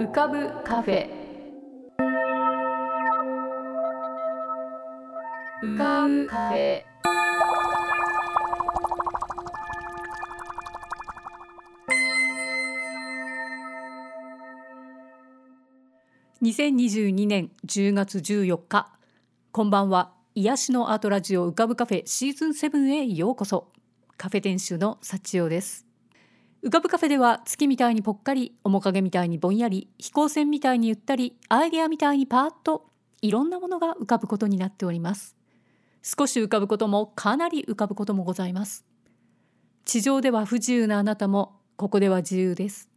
浮かぶカフェ。浮かぶカフェ。2022年10月14日。こんばんは。癒しのアートラジオ浮かぶカフェシーズン7へようこそ。カフェ店主の幸代です。浮かぶカフェでは月みたいにぽっかり面影みたいにぼんやり飛行船みたいにゆったりアイデアみたいにパーッといろんなものが浮かぶことになっております。少し浮かぶこともかなり浮かぶこともございます。地上では不自由なあなたもここでは自由です。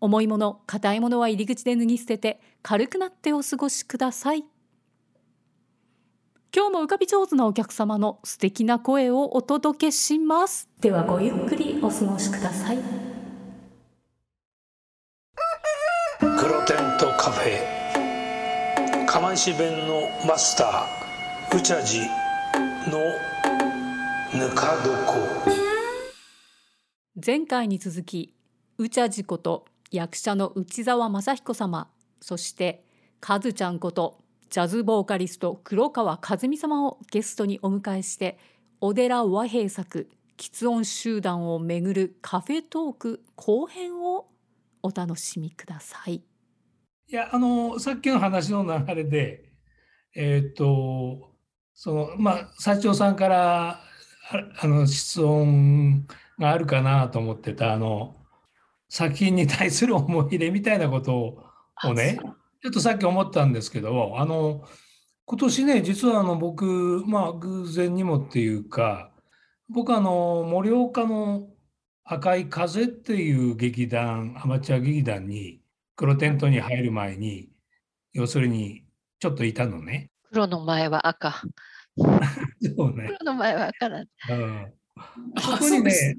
重いもの硬いものは入り口で脱ぎ捨てて軽くなってお過ごしください。今日も浮かび上手なお客様の素敵な声をお届けします。ではごゆっくりお過ごしください。黒テントカフェ。釜石弁のマスターうちゃじのぬか床。前回に続きうちゃじこと役者の内澤正彦様そしてカズちゃんことジャズボーカリスト黒川和美様をゲストにお迎えして小寺和平作喫音集団をめぐるカフェトーク後編をお楽しみください。いやあのさっきの話の流れでえーっとそのまあ社長さんからああの質問があるかなと思ってたあの作品に対する思い入れみたいなことをねちょっとさっき思ったんですけど、あの、今年ね、実はあの僕、まあ偶然にもっていうか、僕あの、盛岡の赤い風っていう劇団、アマチュア劇団に、黒テントに入る前に、要するに、ちょっといたのね。黒の前は赤。そうね。黒の前は赤なんうん、そこにね、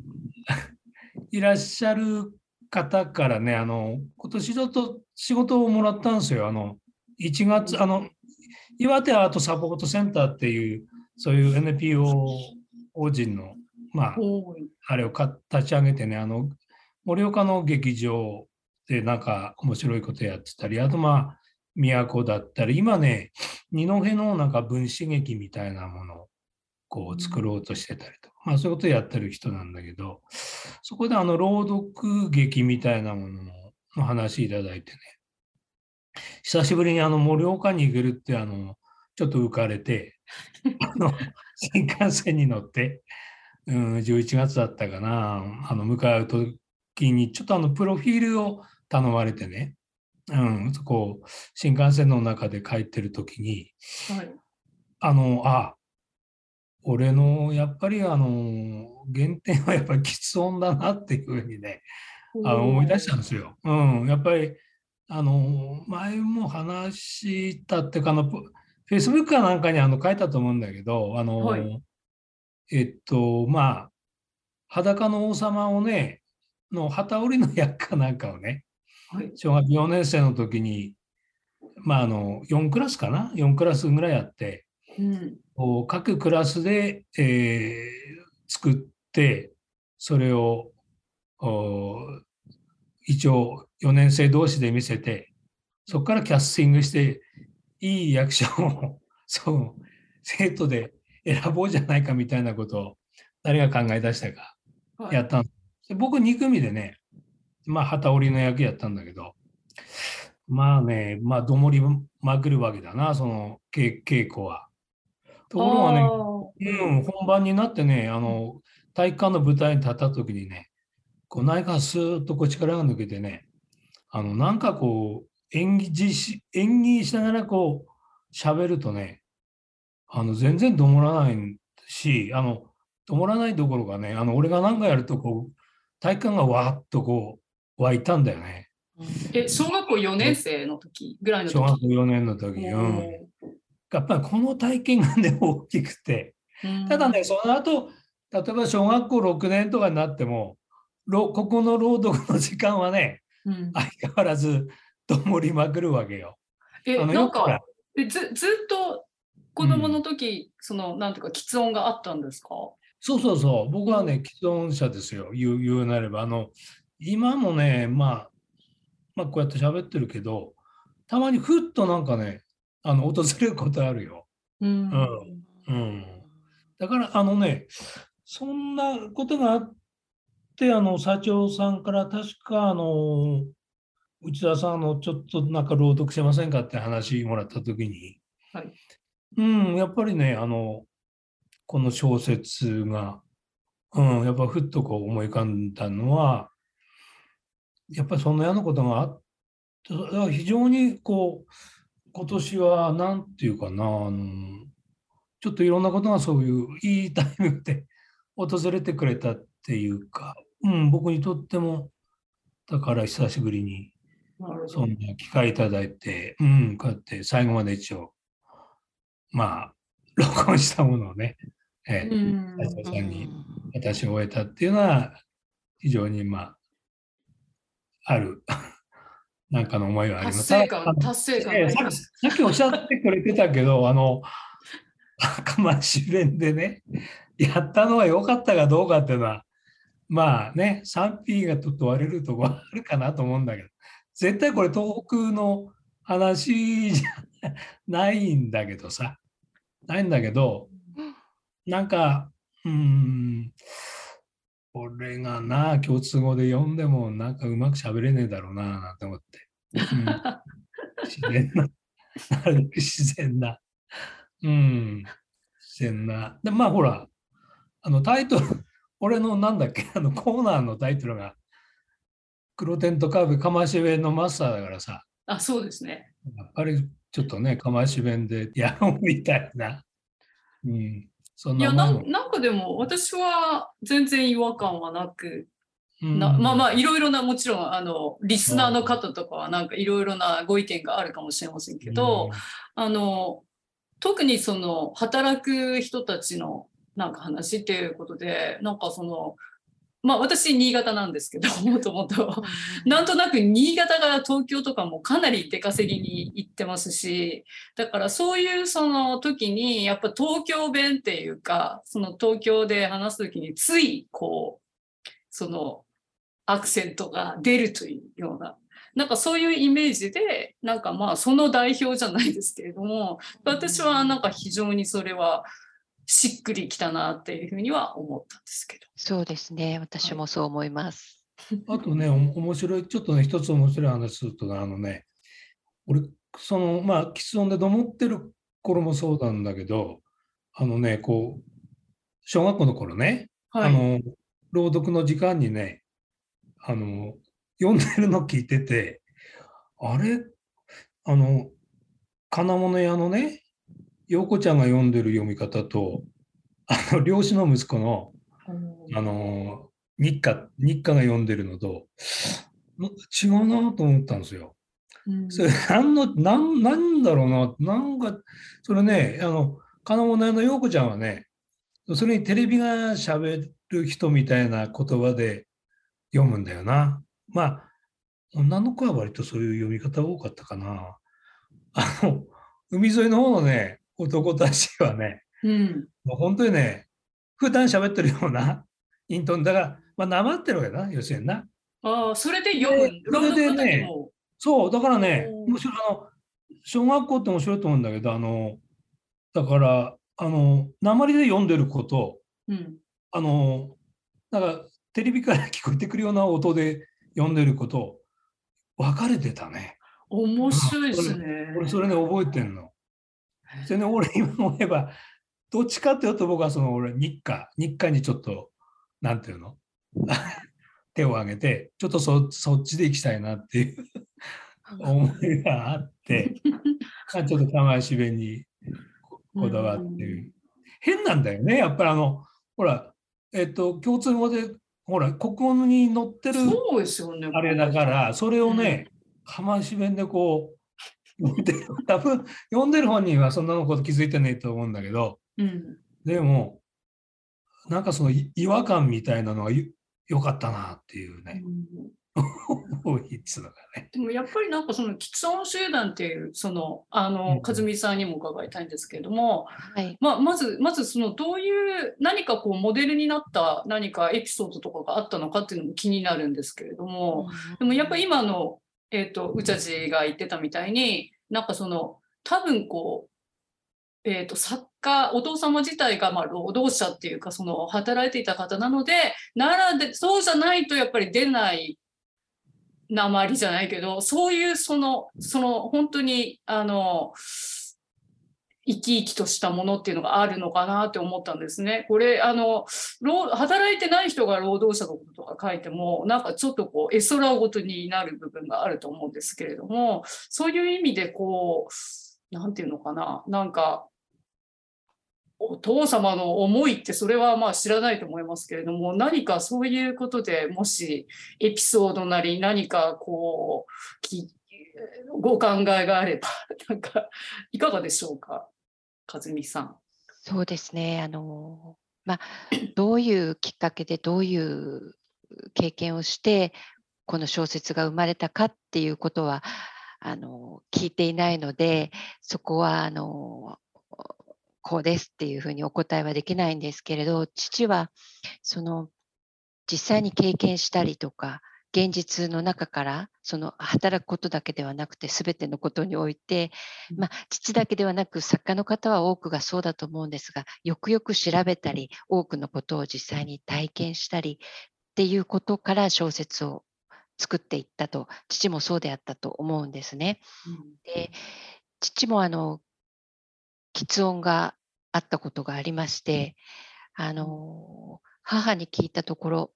いらっしゃる方からね、あの、今年ちょっと仕事をもらったんですよ。あの、1月、あの、岩手アートサポートセンターっていう、そういう NPO 法人の、まあ、あれをか立ち上げてね、あの、盛岡の劇場でなんか面白いことやってたり、あとまあ、都だったり、今ね、二戸のなんか分子劇みたいなものをこう作ろうとしてたりとか、まあそういうことをやってる人なんだけど、そこであの朗読劇みたいなものの話いただいてね、久しぶりにあの盛岡に行けるってあの、ちょっと浮かれて、あの新幹線に乗って、うん、11月だったかな、あの向かう時に、ちょっとあのプロフィールを頼まれてね、うん、そこ新幹線の中で帰ってる時に、はい、あの、あ、俺のやっぱりあの原点はやっぱり喫音だなっていうふうにね、あの思い出したんですよ。うん、やっぱりあの前も話したっていうかあのフェイスブックかなんかにあの書いたと思うんだけど、あの、はい。えっとまあ裸の王様をねの旗織りの役かなんかをね、はい。小学4年生の時にまああの4クラスかな？4クラスぐらいやってうん、各クラスで、えー作ってそれをお一応4年生同士で見せてそこからキャスティングしていい役者を そう生徒で選ぼうじゃないかみたいなことを誰が考え出したかはいやったんです。で僕2組でねまあ旗織りの役やったんだけどまあねまあどもりまくるわけだなその稽稽古は。ところがねうん、本番になってね、あの、体育館の舞台に立った時にね、こう内がスーッとこう力が抜けてね、あの、なんかこう、演技し、演技しながらこう、喋るとね、あの、全然どもらないし、あの、どもらないどころかね、あの、俺が何かやるとこう、体育館がわーっとこう、湧いたんだよね。え、小学校4年生の時ぐらいの時？小学校4年の時。うん。やっぱりこの体験がね、大きくて、うん。ただね、その後、例えば小学校6年とかになっても、ろここの朗読の時間はね、うん。相変わらずどもりまくるわけよ。え、なんか、えずずっと子供の時、その、なんていうか、喫音があったんですか？そうそうそう、僕はね、既存者ですよ、言う言うなれば。あの今もね、まあ、まあ、こうやって喋ってるけど、たまにふっとなんかね、あの訪れることあるよ。うん。うん。だから、あのね、そんなことがあって、あの、社長さんから確か、あの、内田さん、あの、ちょっとなんか朗読しませんかって話もらったときに、はい。うん、やっぱりね、あの、この小説が、うん、やっぱふっとこう思い浮かんだのは、やっぱりそんなようなことがあって、非常にこう、今年はなんていうかな、あの、ちょっといろんなことがそういういいタイミングで訪れてくれたっていうか、うん、僕にとっても、だから久しぶりにそんな機会いただいて、うん、こうやって最後まで一応、まあ、録音したものをね、ええうん。社長さんに渡し終えたっていうのは、非常にまあ、ある、なんかの思いはあります。達成感、達成感がええさっきおっしゃってくれてたけど、あの、かまし弁でね、やったのは良かったかどうかっていうのは、まあね、賛否がちょっと割れるところあるかなと思うんだけど、絶対これ東北の話じゃないんだけどさ、ないんだけど、なんか、うーん、俺がな、共通語で読んでもなんかうまく喋れねえだろうな、なんて思って。う ん自然な、なるべく自然な、うん、自然な。で、まあほら、あのタイトル、俺のなんだっけ、あのコーナーのタイトルが、黒テントカーブかまし弁のマスターだからさ、あ、そうですね。やっぱりちょっとね、かまし弁でやろうみたいな、うん、そんいやななんなんかでも私は全然違和感はなく、うん。なまあまあいろいろなもちろんあのリスナーの方とかはなんかいろいろなご意見があるかもしれませんけど、あの特にその働く人たちのなんか話っていうことでなんかそのまあ私新潟なんですけど もともと。なんとなく新潟から東京とかもかなり出稼ぎに行ってますしだからそういうその時にやっぱ東京弁っていうかその東京で話す時についこうそのアクセントが出るというようななんかそういうイメージでなんかまあその代表じゃないですけれども私はなんか非常にそれはしっくりきたなっていうふうには思ったんですけど。そうですね。私もそう思います。あとね、お面白い、ちょっとね、一つ面白い話するとね、あのね、俺、その、まあ、喫音でどもってる頃もそうなんだけど、あのね、こう、小学校の頃ね、はい、あの、朗読の時間にね、あの、読んでるの聞いてて、あれ、あの、金物屋のね、陽子ちゃんが読んでる読み方と、あの、漁師の息子の、あの、日課、日課が読んでるのと、ん違うなと思ったんですよ。うんそれ、なんの、なん、なんだろうな、なんか、それね、あの、金物屋の陽子ちゃんはね、それにテレビが喋る人みたいな言葉で読むんだよな。まあ、女の子は割とそういう読み方多かったかな。あの、海沿いの方のね、男たちはね、うんもう本当にね、普段喋ってるようなイントンだから、まあ、なまってるわけだな、要するにな。ああそれで読むでそれでねそう、だからね、おー面白い、あの、小学校って面白いと思うんだけど、あの、だから、あの、鉛で読んでること、うんあの、なんか、テレビから聞こえてくるような音で読んでること、分かれてたね。面白いですね。俺、それね、覚えてんの。それね、俺、今思えば、どっちかっていうと、僕はその、俺、日課、日課にちょっと、なんていうの？手を挙げて、ちょっとそそっちで行きたいなっていう思いがあって、まあちょっと玉足弁にこだわってる。変なんだよね、やっぱりあの、ほら、えっと、共通語で、ほら、国語に載ってるそうですよね。あれだから、それをね、浜足弁でこう、多分読んでる本人はそんなのこと気づいてないと思うんだけど、うん。でも、なんかそのい違和感みたいなのがよよかったなっていうね、多いっつうのがね。でもやっぱりなんかその喫音集団っていうそのあの、うん和美さんにも伺いたいんですけれども、はい。まあ、まずまずそのどういう何かこうモデルになった何かエピソードとかがあったのかっていうのも気になるんですけれども、でもやっぱり今のえっ、と、うちゃじが言ってたみたいに、なんかその、多分こう、えっ、と、作家、お父様自体が、まあ、労働者っていうか、その、働いていた方なので、ならで、そうじゃないとやっぱり出ない鉛じゃないけど、そういうその、その、本当に、あの、生き生きとしたものっていうのがあるのかなって思ったんですね。これ、あの、働いてない人が労働者のこととか書いても、なんかちょっとこう、絵空ごとになる部分があると思うんですけれども、そういう意味でこう、なんていうのかな、なんか、お父様の思いってそれはまあ知らないと思いますけれども何かそういうことでもしエピソードなり何かこうご考えがあればなんかいかがでしょうか？和美さん。そうですね。あの、まあ、どういうきっかけでどういう経験をして、この小説が生まれたかっていうことは、あの、聞いていないので、そこは、あの、こうですっていうふうにお答えはできないんですけれど、父は、その、実際に経験したりとか、現実の中からその働くことだけではなくて全てのことにおいて、まあ、父だけではなく作家の方は多くがそうだと思うんですがよくよく調べたり多くのことを実際に体験したりっていうことから小説を作っていったと父もそうであったと思うんですね。で父もあの喫音があったことがありましてあの母に聞いたところ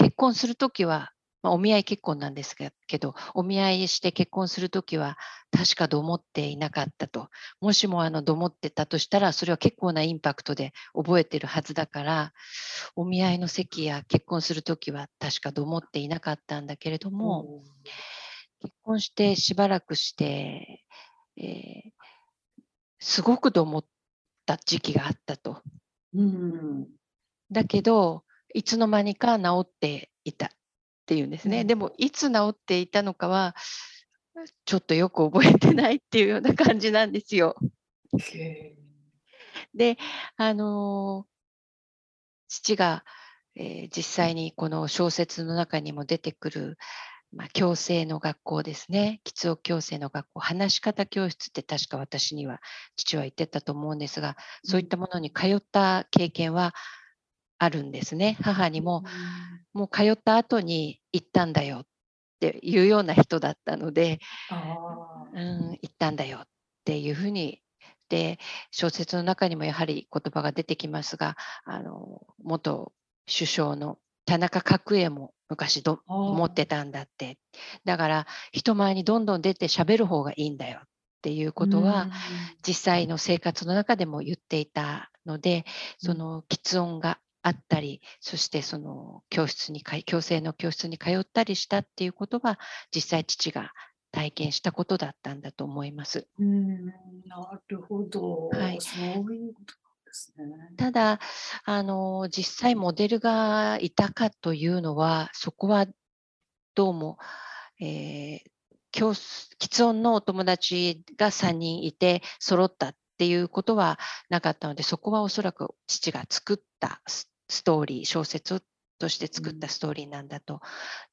結婚するときは、まあ、お見合い結婚なんですけど、お見合いして結婚するときは、確かどもっていなかったと。もしもあのどもってたとしたら、それは結構なインパクトで覚えてるはずだから、お見合いの席や結婚するときは確かどもっていなかったんだけれども、結婚してしばらくして、えー、すごくどもった時期があったと。うん、だけど、いつの間にか治っていたっていうんですね。でもいつ治っていたのかはちょっとよく覚えてないっていうような感じなんですよ。であの父が、えー、実際にこの小説の中にも出てくる、まあ、矯正の学校ですね喫音矯正の学校話し方教室って確か私には父は言ってたと思うんですがそういったものに通った経験はあるんですね。母にも、もう通った後に行ったんだよっていうような人だったので、うん、行ったんだよっていうふうに。で小説の中にもやはり言葉が出てきますがあの元首相の田中角栄も昔ど思ってたんだって。だから人前にどんどん出て喋る方がいいんだよっていうことは実際の生活の中でも言っていたのでその喫音があったり、そしてその教室に、矯正の教室に通ったりしたっていうことは、実際父が体験したことだったんだと思います。うんなるほど、はい、そういうこと。ただあの、実際モデルがいたかというのは、そこはどうも、えー、教喫音のお友達が3人いて揃ったっていうことはなかったので、そこはおそらく父が作ったストーリー、小説として作ったストーリーなんだと。うん、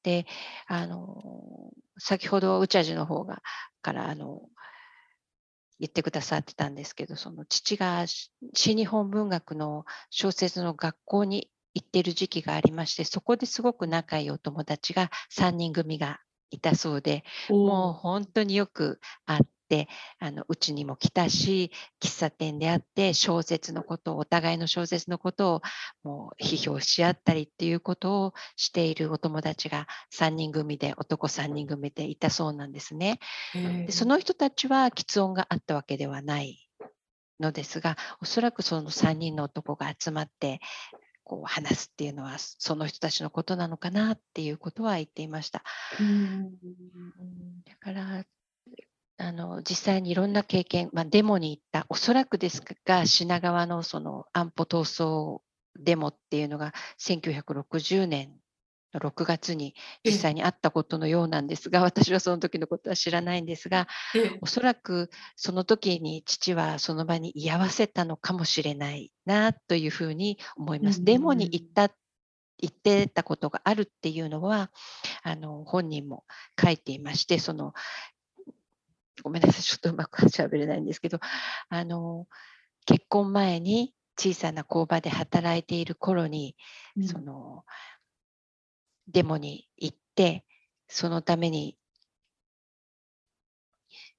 で、あの、先ほど、うちゃじの方が、から、あの、言ってくださってたんですけど、その父が新日本文学の小説の学校に行ってる時期がありまして、そこですごく仲いいお友達が3人組がいたそうで、もう本当によく会っってあのうちにも来たし喫茶店であって小説のことをお互いの小説のことをもう批評し合ったりっていうことをしているお友達が3人組で男3人組でいたそうなんですね。でその人たちは喫音があったわけではないのですがおそらくその3人の男が集まってこう話すっていうのはその人たちのことなのかなっていうことは言っていました。うんだからあの実際にいろんな経験、まあ、デモに行った、おそらくですが、品川のその安保闘争デモっていうのが1960年の6月に実際にあったことのようなんですが、私はその時のことは知らないんですが、おそらくその時に父はその場に居合わせたのかもしれないなというふうに思います。デモに行った言ってたことがあるっていうのはあの本人も書いていましてそのごめんなさい。ちょっとうまくしゃべれないんですけど。あの結婚前に小さな工場で働いている頃に、うん、そのデモに行ってそのために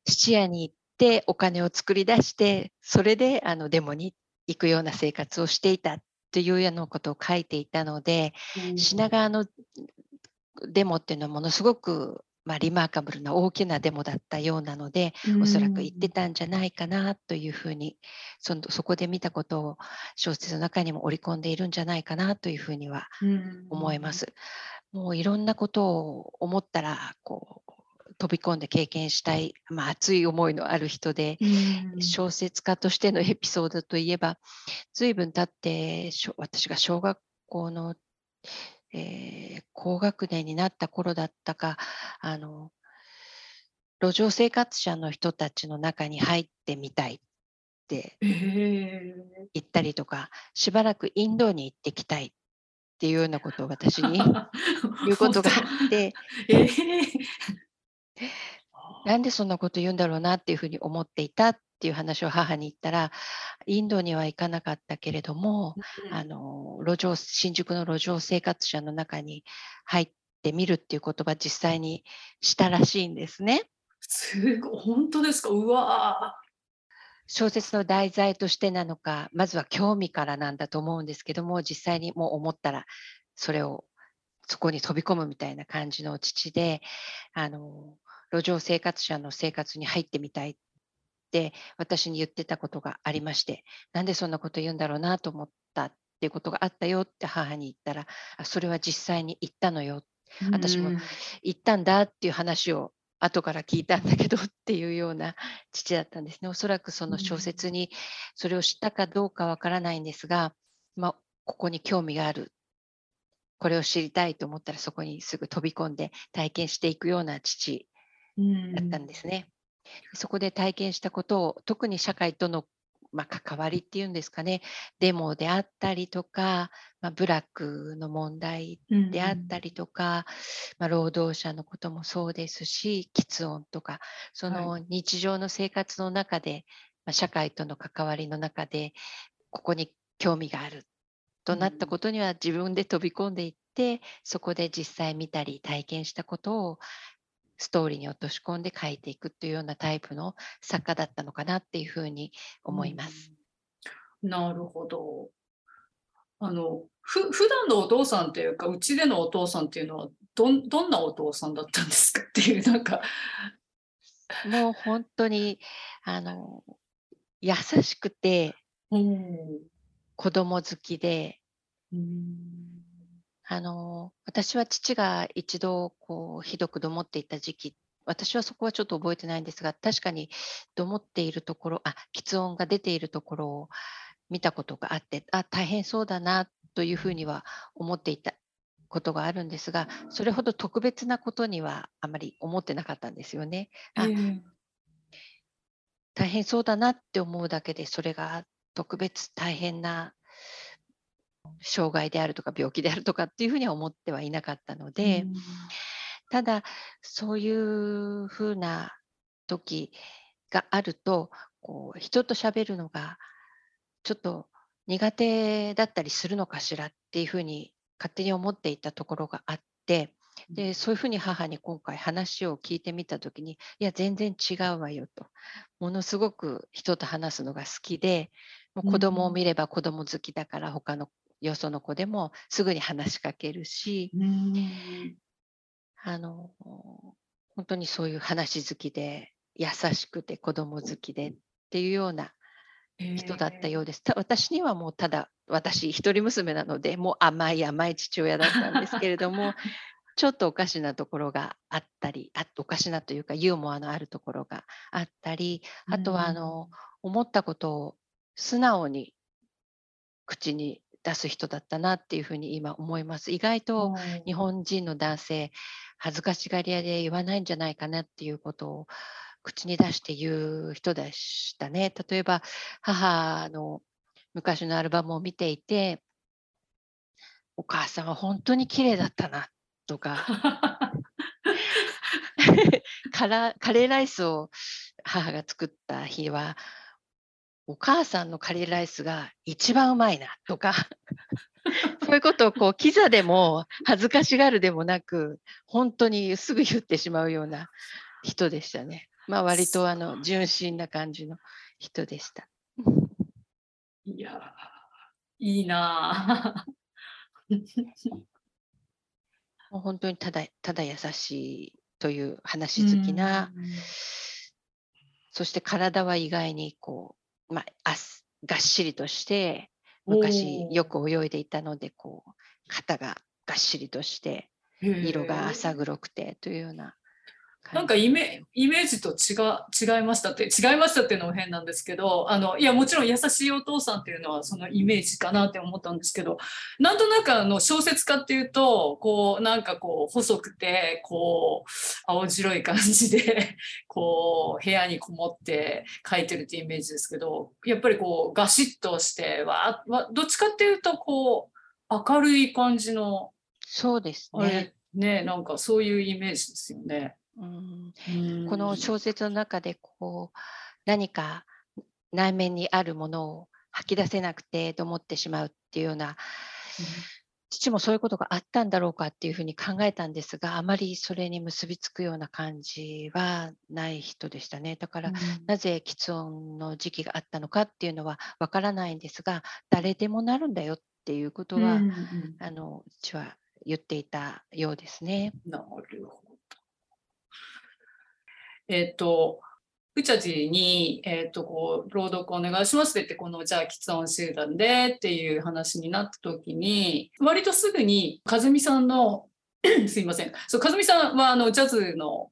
質屋に行ってお金を作り出してそれであのデモに行くような生活をしていたというようなことを書いていたので、うん、品川のデモっていうのはものすごく、まあ、リマーカブルな大きなデモだったようなので、うん、おそらく言ってたんじゃないかなというふうにそのそこで見たことを小説の中にも織り込んでいるんじゃないかなというふうには思います。うん、もういろんなことを思ったらこう飛び込んで経験したい、まあ、熱い思いのある人で、うん、小説家としてのエピソードといえば随分経って私が小学校の、えー、高学年になった頃だったかあの路上生活者の人たちの中に入ってみたいって言ったりとか、しばらくインドに行ってきたいっていうようなことを私に 言うことがあって、えー、なんでそんなこと言うんだろうなっていうふうに思っていたっていう話を母に言ったらインドには行かなかったけれども、うん、あの路上新宿の路上生活者の中に入ってみるっていう言葉実際にしたらしいんですね。すごい本当ですか？うわ小説の題材としてなのかまずは興味からなんだと思うんですけども実際にもう思ったらそれをそこに飛び込むみたいな感じの父であの路上生活者の生活に入ってみたいって私に言ってたことがありましてなんでそんなこと言うんだろうなと思ったっていうことがあったよって母に言ったらそれは実際に言ったのよ私も言ったんだっていう話を後から聞いたんだけどっていうような父だったんですね。おそらくその小説にそれを知ったかどうかわからないんですが、まあ、ここに興味がある。これを知りたいと思ったらそこにすぐ飛び込んで体験していくような父だったんですね。そこで体験したことを特に社会との、まあ、関わりっていうんですかね。デモであったりとか、まあ、ブラックの問題であったりとか、まあ、労働者のこともそうですし喫音とかその日常の生活の中で、まあ、社会との関わりの中でここに興味があるとなったことには自分で飛び込んでいってそこで実際見たり体験したことをストーリーに落とし込んで書いていくというようなタイプの作家だったのかなっていうふうに思います。なるほど。あのふ普段のお父さんっていうかうちでのお父さんっていうのはどどんなお父さんだったんですかっていうなんかもう本当にあの優しくて、うん、子供好きで、うんあの私は父が一度こうひどくどもっていた時期私はそこはちょっと覚えてないんですが確かにどもっているところあ喫音が出ているところを見たことがあってあ大変そうだなというふうには思っていたことがあるんですがそれほど特別なことにはあまり思ってなかったんですよね。あ、えー、大変そうだなって思うだけでそれが特別大変な障害であるとか病気であるとかっていうふうには思ってはいなかったので、うん、ただそういうふうな時があるとこう人と喋るのがちょっと苦手だったりするのかしらっていうふうに勝手に思っていたところがあってでそういうふうに母に今回話を聞いてみた時にいや全然違うわよと。ものすごく人と話すのが好きでもう子供を見れば子供好きだから他のよその子でもすぐに話しかけるし、あの本当にそういう話好きで優しくて子供好きでっていうような人だったようです。私にはもうただ私一人娘なのでもう甘い甘い父親だったんですけれども ちょっとおかしなところがあったりあおかしなというかユーモアのあるところがあったりあとはあの思ったことを素直に口に出す人だったなっていうふうに今思います。意外と日本人の男性恥ずかしがり屋で言わないんじゃないかなっていうことを口に出して言う人でしたね。例えば母の昔のアルバムを見ていてお母さんは本当に綺麗だったなとか カラカレーライスを母が作った日はお母さんのカレーライスが一番うまいなとか そういうことをこうキザでも恥ずかしがるでもなく本当にすぐ言ってしまうような人でしたね。まあ割とあの純真な感じの人でした。いやー、いいなぁ。もう本当にただただ優しいという話好きな、そして体は意外にこう、まあ、がっしりとして昔よく泳いでいたのでこう肩ががっしりとして色が浅黒くてというようななんかイメイメージと違違いましたって違いましたっていうのも変なんですけどあのいやもちろん優しいお父さんっていうのはそのイメージかなって思ったんですけどなんとなくあの小説家っていうとこうなんかこう細くてこう青白い感じで こう部屋にこもって書いてるってイメージですけどやっぱりこうガシッとしてわわどっちかっていうとこう明るい感じのそうですね。ねなんかそういうイメージですよね。うん。うん。この小説の中でこう何か内面にあるものを吐き出せなくてと思ってしまうっていうような父もそういうことがあったん。だろうかっていうふうに考えたん。ですがあまりそれに結びつくような感じはない人でしたねだからなぜ喫音の時期があったのかっていうのはわからないん。ですが誰でもなるん。だよっていうことは、うん。うん。あの父は言っていたようですね。なるほど。えっ、と、うちゃちに、えっ、と、こう、朗読お願いしますって言って、この、じゃあ、喫音集団でっていう話になった時に、割とすぐに、かずみさんの、すいません。そう、かずみさんは、あの、ジャズの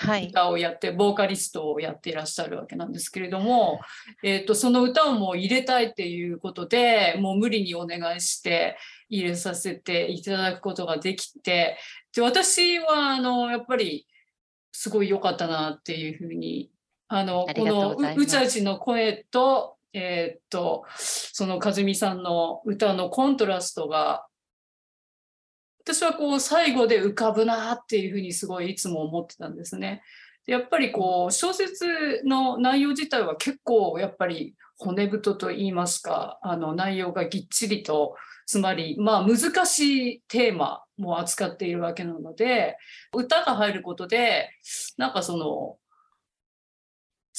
はい、歌をやって、ボーカリストをやっていらっしゃるわけなんですけれども、えっ、と、その歌をもう入れたいっていうことで、もう無理にお願いして入れさせていただくことができて、で、私は、あの、やっぱり、すごい良かったなっていうふうに、あの、このうございますううちゃちの声と、えっ、と、その和美さんの歌のコントラストが、私はこう最後で浮かぶなっていうふうにすごいいつも思ってたんですね。でやっぱりこう小説の内容自体は結構やっぱり骨太と言いますかあの内容がぎっちりとつまりまあ難しいテーマも扱っているわけなので歌が入ることでなんかその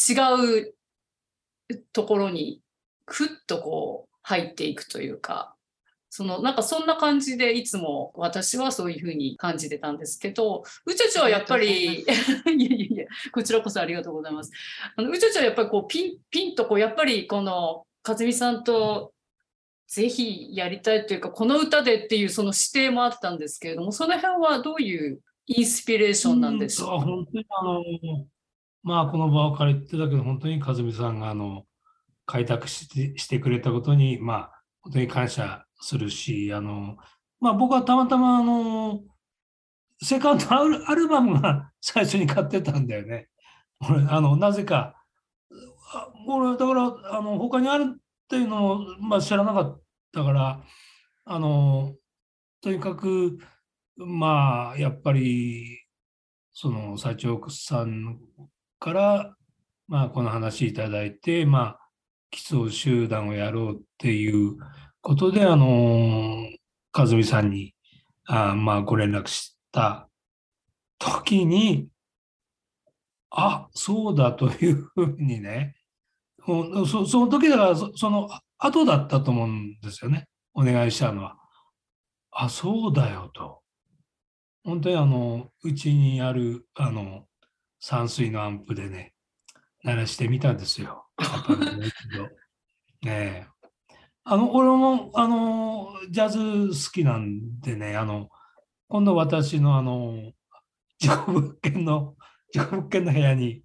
違うところにふっとこう入っていくというかそのなんかそんな感じでいつも私はそういうふうに感じてたんですけどうちゃちゃはやっぱりいやいやいやこちらこそありがとうございます。あのうちゃちゃはやっぱりこうピンピンとこうやっぱりこの和美さんとぜひやりたいというかこの歌でっていうその指定もあったんですけれどもその辺はどういうインスピレーションなんでしょううん本当にあの、まあ、この場を借りてたけど、本当に和美さんがあの開拓してしてくれたことに、まあ、本当に感謝するし、あのまあ、僕はたまたまあのセカンドアルバムが最初に買ってたんだよね。俺あのなぜか、俺、だからあの他にあるっていうのも、まあ、知らなかったから、あのとにかく、まあ、やっぱり、その社長さんから、まあ、この話いただいて、まあ、基礎集団をやろうっていうことで、あの、和美さんに、あまあ、ご連絡した時に、あ、そうだというふうにね、そその時だからそ、その後だったと思うんですよね、お願いしたのは。あ、そうだよと。本当にあの、うちにある、あの、山水のアンプでね、鳴らしてみたんですよ。ねえ。あの、俺も、あの、ジャズ好きなんでね、あの、今度私のあの、自己物件の、自己物件の部屋に、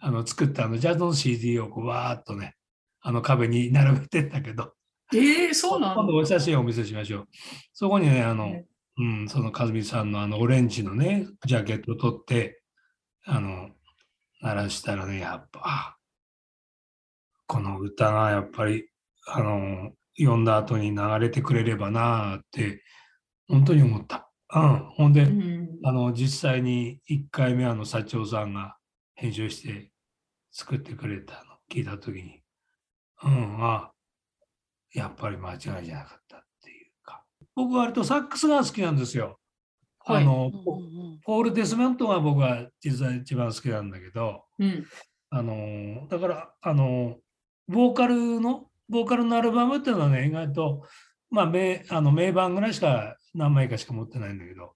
あの、作ったあの、ジャズの CD をこう、わーっとね、あの壁に並べてんだけど、えー、そうなんだ。今度お写真をお見せしましょう。そこにね、あの、ねうん、その和美さんのあのオレンジのね、ジャケットを取って、あの、鳴らしたらね、やっぱ、あこの歌がやっぱり、あの、読んだ後に流れてくれればなあって本当に思った。うん、ほんで、うん。あの実際に1回目あの社長さんが編集して作ってくれたの。聞いた時に、うん、あやっぱり間違いじゃなかったっていうか。僕は割とサックスが好きなんですよ。はい。あの、うんうんポール・デスメントが僕は実は一番好きなんだけど、うん。あのだからあのボーカルのボーカルのアルバムっていうのはね意外とまあ名あの名盤ぐらいしか何枚かしか持ってないんだけど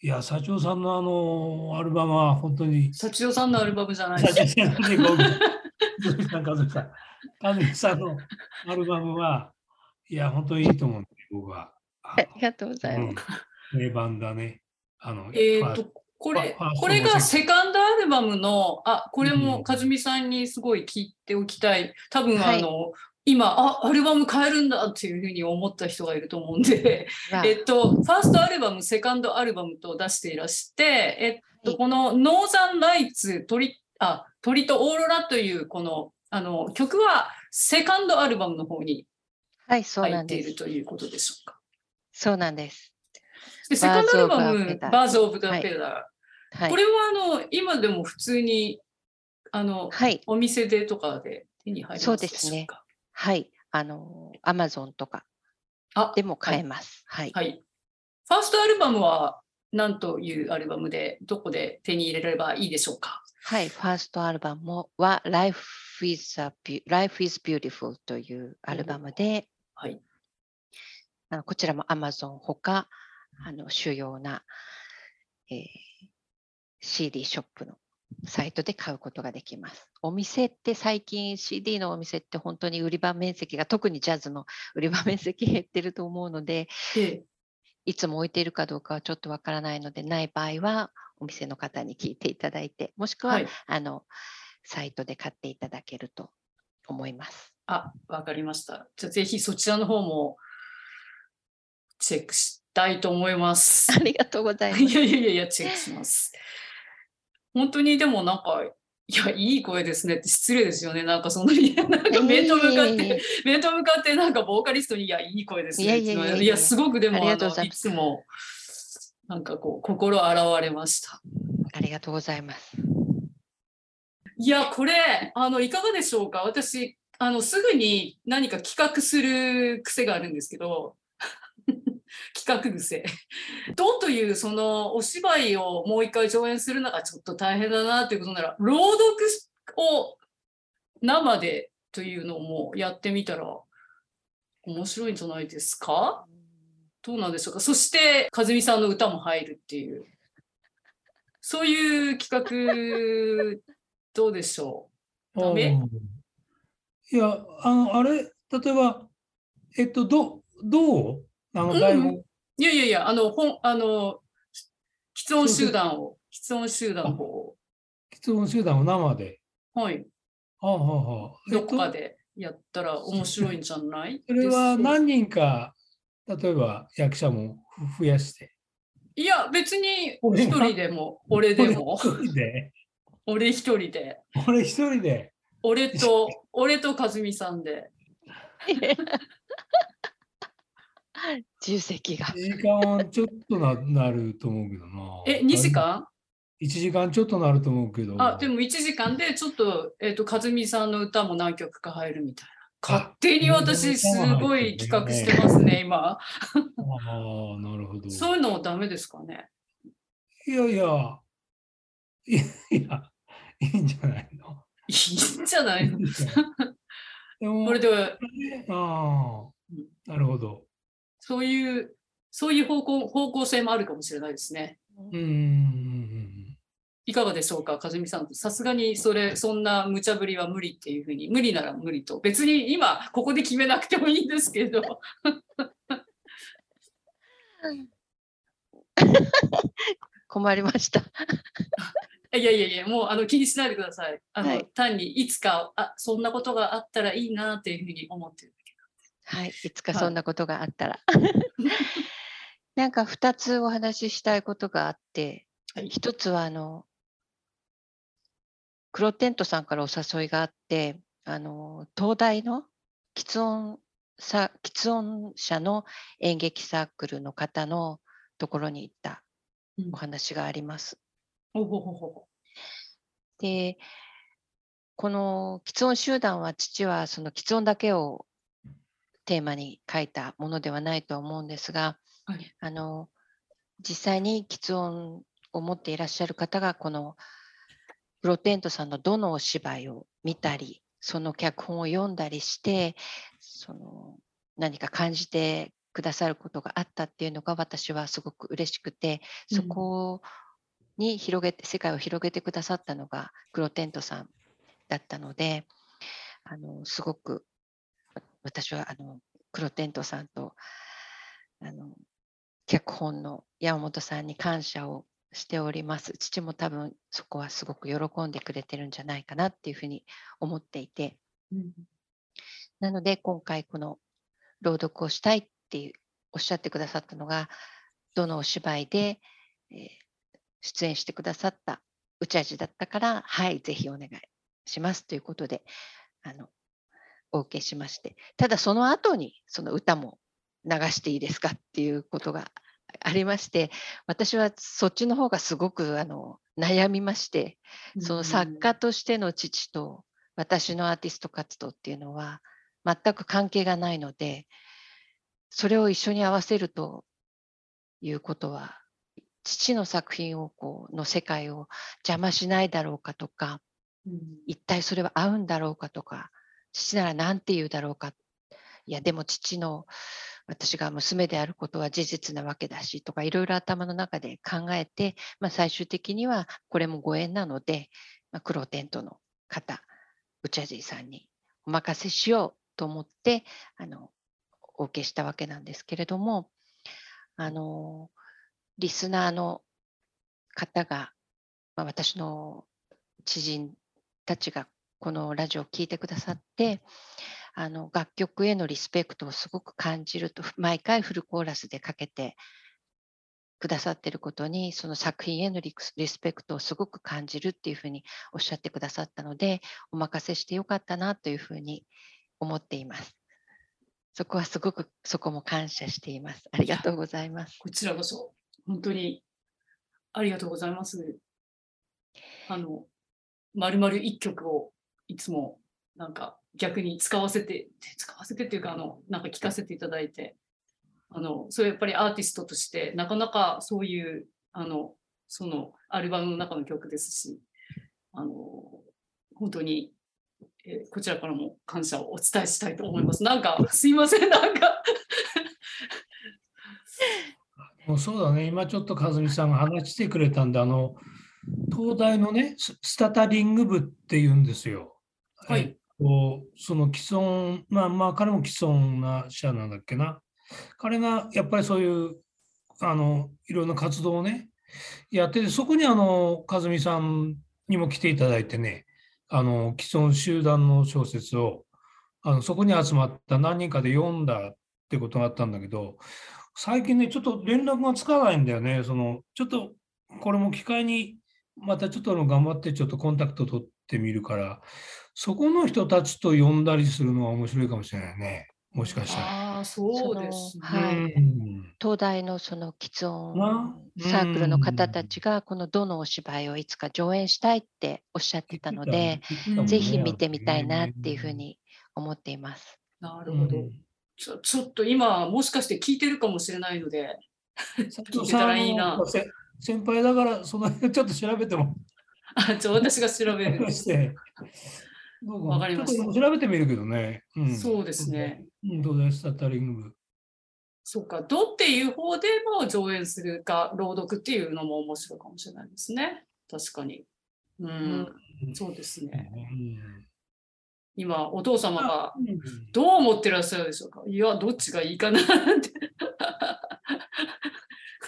いや社長さんのあのアルバムは本当に幸代さんのアルバムじゃない社長さんでごめんなんかそうした和美さんのアルバムはいや本当にいいと思うんだよ僕は。あありがとうございのます。うん、名盤だね。あのえっ、と、これこれがのセカンドアルバムの、あ、これうんも和美さんにすごい聞いておきたい。多分、はいあの、今、あ、アルバム変えるんだっていうふうに思った人がいると思うんで、わえっと、ファーストアルバム、セカンドアルバムと出していらして、えっと、はいこのノーザンライツ、鳥、あ、鳥とオーロラという、この、あの、曲は、セカンドアルバムの方にはい、そう入っている。ということでしょうか。そうなんです。で、セカンドアルバム、バーズ・オブ・ザ・はいペダー。はいこ。れはあの今でも普通にあの、はい。お店でとかで手に入りますそうでですね。はい。あの、アマゾンとかあでも買えます。はい。はい。ファーストアルバムは何というアルバムでどこで手に入れればいいでしょうか？はい。ファーストアルバムもは Life is, a Life is Beautiful というアルバムで、はい。あのこちらも Amazon ほか、あの主要な、えー CD ショップのサイトで買うことができます。お店って最近 CD のお店って本当に売り場面積が特にジャズの売り場面積減ってると思うので、で、いつも置いているかどうかはちょっとわからないので、ない場合はお店の方に聞いていただいて、もしくは、はい。あのサイトで買っていただけると思います。あ、わかりました。じゃあぜひそちらの方もチェックしたいと思います。ありがとうございます。いやいやいや、チェックします。本当にでもなんか、いや、いい声ですねって失礼ですよね。なんかその、なんか面と向かって、面と向かってなんかボーカリストに、いや、いい声ですねっていやいやいやすごくでもあのいつも、なんかこう、心洗われました。ありがとうございます。いや、これ、あの、いかがでしょうか？私、あの、すぐに何か企画する癖があるんですけど、企画癖。どうという、その、お芝居をもう一回上演するのがちょっと大変だなということなら、朗読を生でというのもやってみたら、面白いんじゃないですか？どうなんでしょうか？そして、和美さんの歌も入るっていう。そういう企画、どうでしょダメ？うん。いや、あの、あれ、例えば、えっと、どどう？あの、うん。台本。ういやいやいや、あの、本、あの、喫音集団を、喫音集団の方を、質問集団を生で。はい、はあ、はあはあ、どっかえっとでやったら面白いんじゃない？それは何人か、例えば役者も増やして。いや、別に一人でも、俺でも、俺一人で？俺一人で、俺一人で？俺と、俺と和美さんで。重責が。1時間ちょっとななると思うけどな。え、2時間 ?1 時間ちょっとなると思うけど。あ、でも1時間でちょっと、えっ、と、和美さんの歌も何曲か入るみたいな。勝手に私、すごい企画してますね、今。ああ、なるほど。そういうのもダメですかね？いやいや、いやいや、いいんじゃないの？いいんじゃないの？でも、これでは、ああ、なるほど。そういう、そういう方向方向性もあるかもしれないですね。うんうんうんいかがでしょうか、和美さん。さすがにそれ、そんな無茶ぶりは無理っていうふうに、無理なら無理と。別に今、ここで決めなくてもいいんですけど。困りました。いやいやいや、もうあの気にしないでください。あの、はい単にいつかあ、そんなことがあったらいいなっていうふうに思ってる。はい。いつかはいそんなことがあったら。なんか2つお話ししたいことがあって、はい一つはあの、黒テントさんからお誘いがあって、あの、東大の喫音さ喫音者の演劇サークルの方のところに行ったうんお話があります。ほほほほでこの喫音集団は父はその喫音だけをテーマに書いたものではないとは思うんですが、はい。あの実際に喫音を持っていらっしゃる方がこのプロテントさんのどのお芝居を見たりその脚本を読んだりしてその何か感じてくださることがあったっていうのが私はすごく嬉しくてそうん。こに広げて世界を広げてくださったのがクロテントさんだったのであのすごくわ私はあのクロテントさんとあの脚本の山本さんに感謝をしております。父も多分そこはすごく喜んでくれてるんじゃないかなっていうふうに思っていてうんなので今回この朗読をしたいっていうおっしゃってくださったのがどのお芝居で、えー出演してくださったうち味だったからはいぜひお願いしますということであのお受けしまして。ただその後にその歌も流していいですかっていうことがありまして私はそっちの方がすごくあの悩みましてその作家としての父と私のアーティスト活動っていうのは全く関係がないのでそれを一緒に合わせるということは父の作品をこうの世界を邪魔しないだろうかとかうん。一体それは合うんだろうかとか父なら何て言うだろうか。いやでも父の私が娘であることは事実なわけだしとかいろいろ頭の中で考えて、まあ、最終的にはこれもご縁なので、まあ、黒テントの方うちゃじいさんにお任せしようと思ってあのお受けしたわけなんですけれどもあのリスナーの方が、まあ、私の知人たちがこのラジオを聴いてくださってあの楽曲へのリスペクトをすごく感じると毎回フルコーラスでかけてくださっていることにその作品へのリクリスペクトをすごく感じるっていうふうにおっしゃってくださったのでお任せしてよかったなというふうに思っています。そこはすごくそこも感謝しています。ありがとうございます。こちらこそ本当にありがとうございます。あの、まるまる一曲をいつもなんか逆に使わせて、使わせてっていうか、あの、なんか聞かせていただいて、あの、それやっぱりアーティストとして、なかなかそういう、あの、そのアルバムの中の曲ですし、あの、本当に、えーこちらからも感謝をお伝えしたいと思います。なんか、すいません、なんか。も うそうだね、今ちょっと和美さんが話してくれたんで、あの、東大のね、スタタリング部っていうんですよ。はいえっとその既存、まあまあ彼も既存な社なんだっけな。彼がやっぱりそういう、あの、いろんな活動をね、やってて、そこにあの、和美さんにも来ていただいてね、あの、既存集団の小説を、あのそこに集まった何人かで読んだってことがあったんだけど、最近ね、ちょっと連絡がつかないんだよね。その、ちょっと、これも機会に、またちょっとの頑張ってちょっとコンタクト取ってみるから、そこの人たちと呼んだりするのは面白いかもしれないね。もしかしたら。ああ、そうですね。はいうん東大のその既存なサークルの方たちがこのどのお芝居をいつか上演したいっておっしゃってたので、うんぜひ見てみたいなっていうふう。に思っています。なるほど。ちょちょっと今、もしかして聞いてるかもしれないので、聞いてたらいいな。せ先輩だから、その辺ちょっと調べてもあじゃあ私が調べる。わかりましたちょっと調べてみるけどね。うんそうですね。うん、東大スタッタリング部。そうか、どっていう方でも上演するか、朗読っていうのも面白いかもしれないですね。確かに。うん、そうですね。うん今、お父様がうんどう思ってらっしゃるでしょうか？いや、どっちがいいかなって。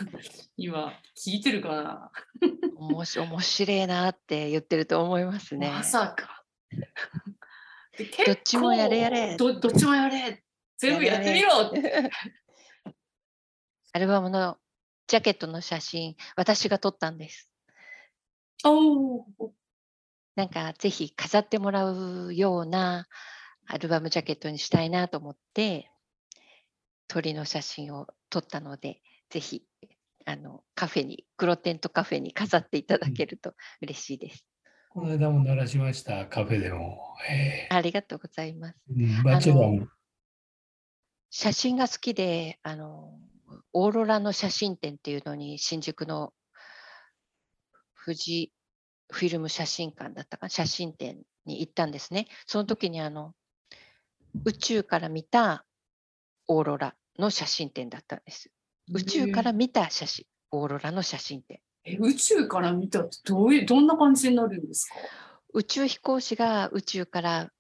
今、聞いてるかな、おもし面白いなって言ってると思いますね。まさか。で結構どっちもやれやれど。どっちもやれ。全部やってみろって。アルバムのジャケットの写真、私が撮ったんです。おーなんかぜひ飾ってもらうようなアルバムジャケットにしたいなと思って、鳥の写真を撮ったので、ぜひあのカフェに、黒テントカフェに飾っていただけると嬉しいです。この間も鳴らしました、カフェでも。えありがとうございます。ーうん、バチェラーも。写真が好きで、あの、オーロラの写真展っていうのに新宿の富士フィルム写真館だったかな？写真展に行ったんですね。その時にあの宇宙から見たオーロラの写真展だったんです。宇宙から見た写真、オーロラの写真展。え宇宙から見たってどういうどんな感じになるんですか？宇宙飛行士が宇宙から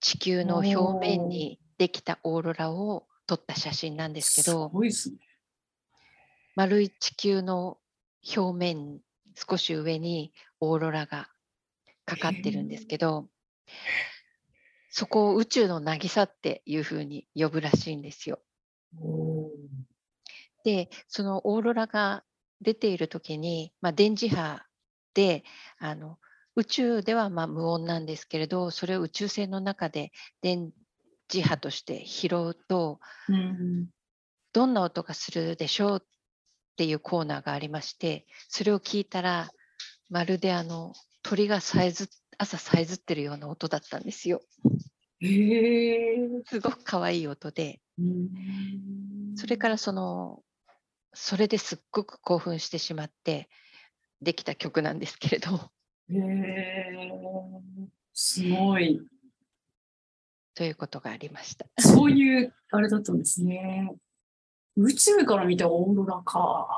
地球の表面にできたオーロラを撮った写真なんですけすど、ごいですね。丸い地球の表面少し上にオーロラがかかってるんですけどそこを宇宙の渚っていうふうに呼ぶらしいんですよ。でそのオーロラが出ている時に、まあ、電磁波であの宇宙ではまあ無音なんですけれどそれを宇宙船の中で電磁波として拾うとうんどんな音がするでしょうっていうコーナーがありましてそれを聞いたらまるであの鳥がさえず朝さえずってるような音だったんですよ。へえ。すごく可愛い音で。うん。それからそのそれですっごく興奮してしまってできた曲なんですけれどへえすごい。ということがありました。そういうあれだったんですね。宇宙から見たオーロラか。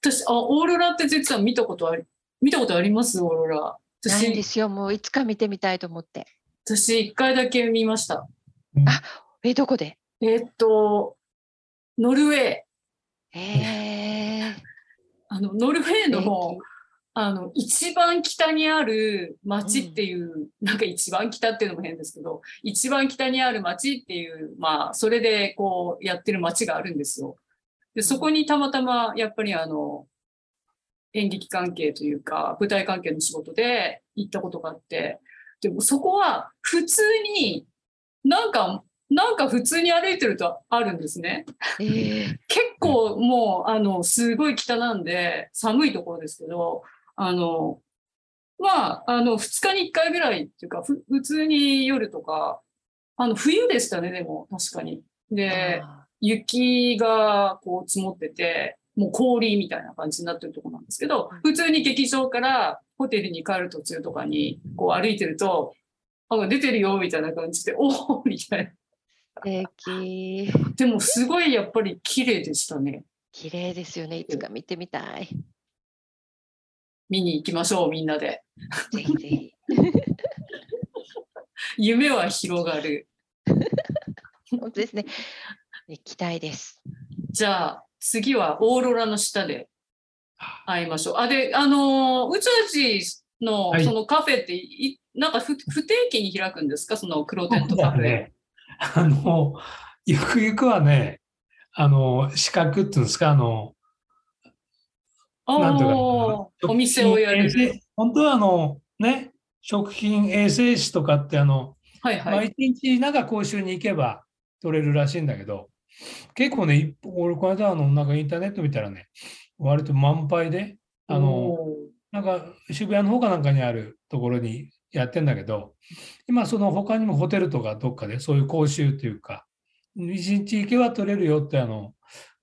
私、あ、オーロラって実は見たことあり、見たことあります？オーロラ。私、ないんですよもういつか見てみたいと思って。私一回だけ見ました。えどこで？えーっと、ノルウェー。えー、あの、ノルウェーの素、あの、一番北にある町っていう、なんか一番北っていうのも変ですけど、一番北にある町っていう、まあ、それでこうやってる町があるんですよ。で、そこにたまたま、やっぱりあの、演劇関係というか、舞台関係の仕事で行ったことがあって、でもそこは普通に、なんか、なんか普通に歩いてるとあるんですね。敵えー、結構もう、あの、すごい北なんで、寒いところですけど、あの、まあ、あの、2日に1回ぐらいっていうか、ふ普通に夜とか、あの、冬でしたね、でも、確かに。で、あ雪がこう積もってて、もう氷みたいな感じになってるところなんですけど、普通に劇場からホテルに帰る途中とかにこう歩いてると、あ、出てるよ、みたいな感じで、おおみたいな。ー素敵でも、すごいやっぱり綺麗でしたね。綺麗ですよねいつか見てみたい。見に行きましょう、みんなで。ぜひぜひ。夢は広がる。本当ですね。行きたいです。じゃあ、次はオーロラの下で会いましょう。あ、で、あのー、宇宙寺のはいそのカフェってい、なんか不不定期に開くんですか？その黒テントそうカフェ。だね。あの、ゆくゆくはね、あの、資格っていうんですか、あの、あなんとかーお店をやる。本当はあの、ね、食品衛生士とかって、あの、まあ、はいはい。一日なんか講習に行けば取れるらしいんだけど、結構ね、一俺、この間、あの、なんかインターネット見たらね、割と満杯で、あの、おなんか渋谷の方かなんかにあるところにやってんだけど、今その他にもホテルとかどっかでそういう講習っていうか、一日行けば取れるよってあの、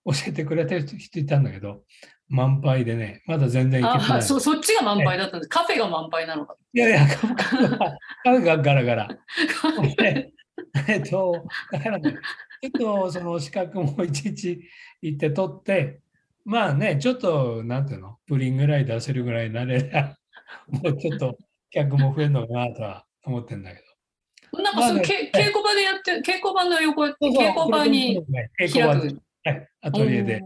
教えてくれた人いたんだけど、満杯でね、まだ全然ー行けてない。あそそっちが満杯だったんです。カフェが満杯なのか。いやいや、カフェがカフェがガラガラ。でえっと、だからね、ちょっとその資格も一日行って取って、まあね、ちょっと、なんていうの、プリンぐらい出せるぐらいになれば、もうちょっと客も増えるのかなとは思ってんだけど。なんかそう、まあ稽古場でやって、稽古場の横、そうそう稽古場に稽古場で開く。はいアトリエで、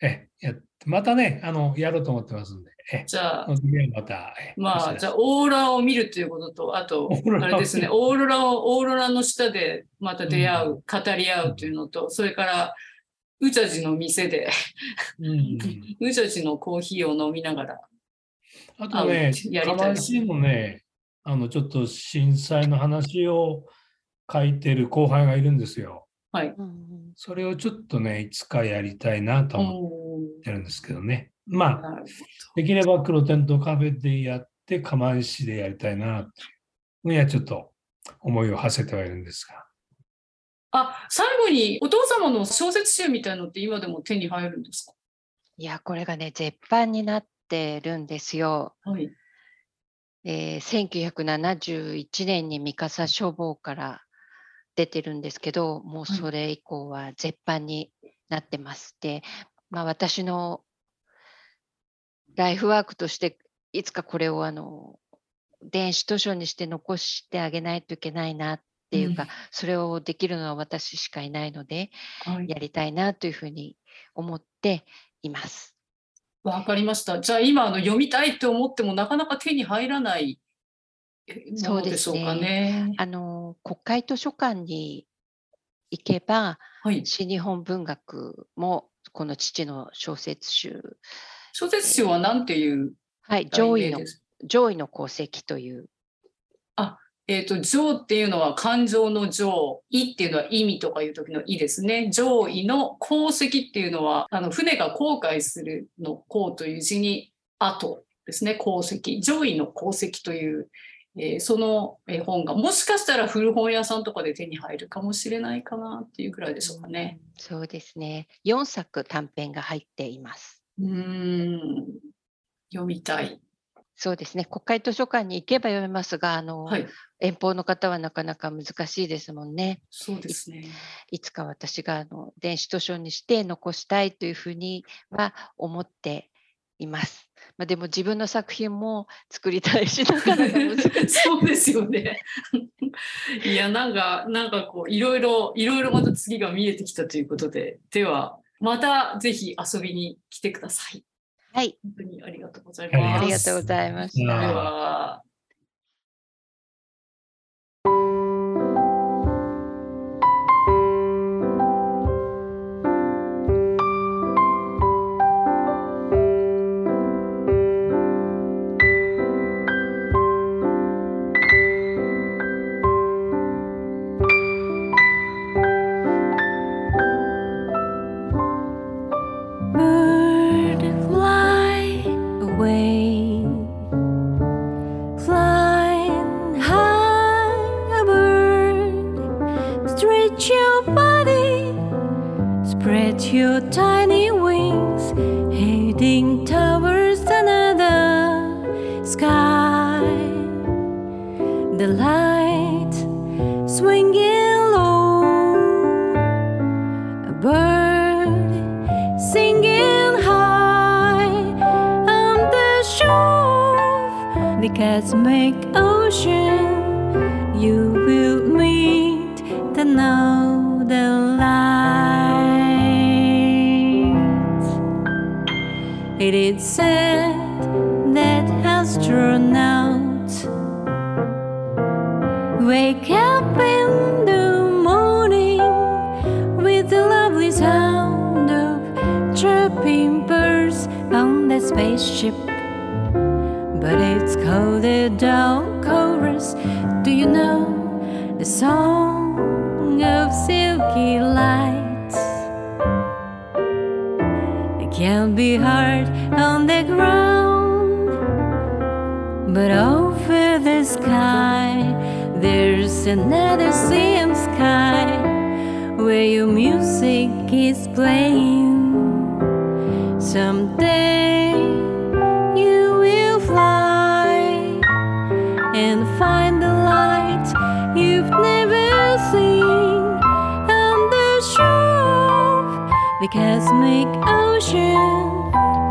えやまたね、あの、やろうと思ってますんで、えじゃあまた、えまあ、じゃあ、オーロラを見るということと、あと あれですね、オーロラを、オーロラの下でまた出会う、語り合うというのと、それから、宇茶寺の店で、うん。宇茶寺のコーヒーを飲みながら、あとね、あやりたい釜石のね、あの、ちょっと震災の話を書いてる後輩がいるんですよ。はい。うんそれをちょっとね、いつかやりたいなと思ってるんですけどね。まあ、できれば黒テントカフェでやって、釜石でやりたいなっていうのやちょっと思いを馳せてはいるんですが。あ、最後にお父様の小説集みたいのって今でも手に入るんですか？いや、これがね、絶版になってるんですよ。はい。えー1971年に三笠書房から出てるんですけど、もうはいそれ以降は絶版になってます。で、まあ、私のライフワークとして、いつかこれをあの電子図書にして残してあげないといけないなっていうか、うんそれをできるのは私しかいないので、はい。やりたいなというふうに思っています。わかりました。じゃあ今あの読みたいって思ってもなかなか手に入らないそうでのですしょうかねね。あの国会図書館に行けば、はい。新日本文学もこの父の小説集、小説集は何ていうはい、上位の上位の功績という、えっ、と、上っていうのは感情の上、位っていうのは意味とかいう時の意ですね。上位の功績っていうのは、あの、船が航海するの航という字に後ですね、功績。上位の功績という、えーそのえー本が、もしかしたら古本屋さんとかで手に入るかもしれないかなっていうぐらいでしょうかね。そうですね、4作短編が入っています。うーん。読みたい。そうですね、国会図書館に行けば読めますが、あのはい。遠方の方はなかなか難しいですもんね。そうですね。いつか私があの電子図書にして残したいというふうには思っています。まあ、でも自分の作品も作りたいし、なかなか難しい。そうですよね。いや、なんか、なんかこう、いろいろ、いろいろまた次が見えてきたということで、では、またぜひ遊びに来てください。はい、本当にありがとうございはいます。ありがとうございました。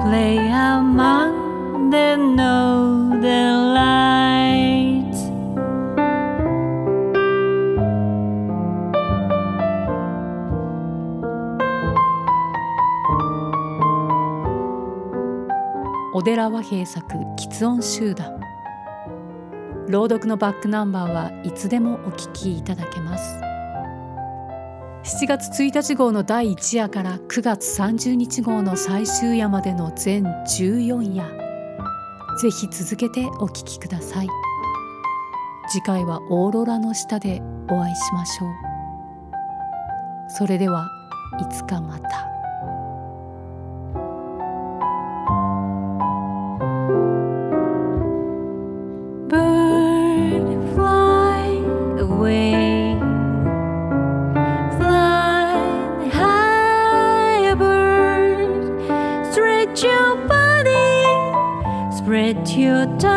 Play among the northern lights. 小寺和平作「喫音集団」朗読のバックナンバーはいつでもお聞きいただけます7月1日号の第1夜から9月30日号の最終夜までの全14夜。ぜひ続けてお聴きください。次回はオーロラの下でお会いしましょう。それではいつかまた。time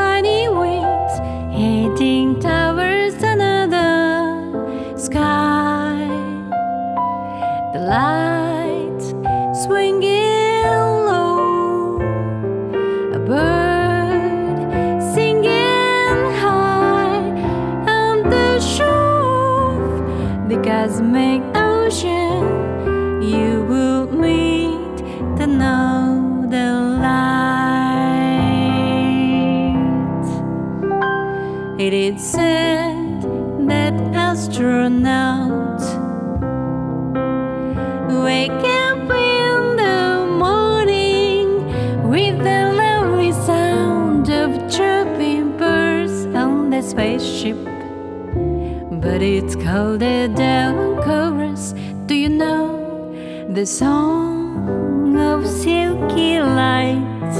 It's called down chorus. Do you know the song of silky light?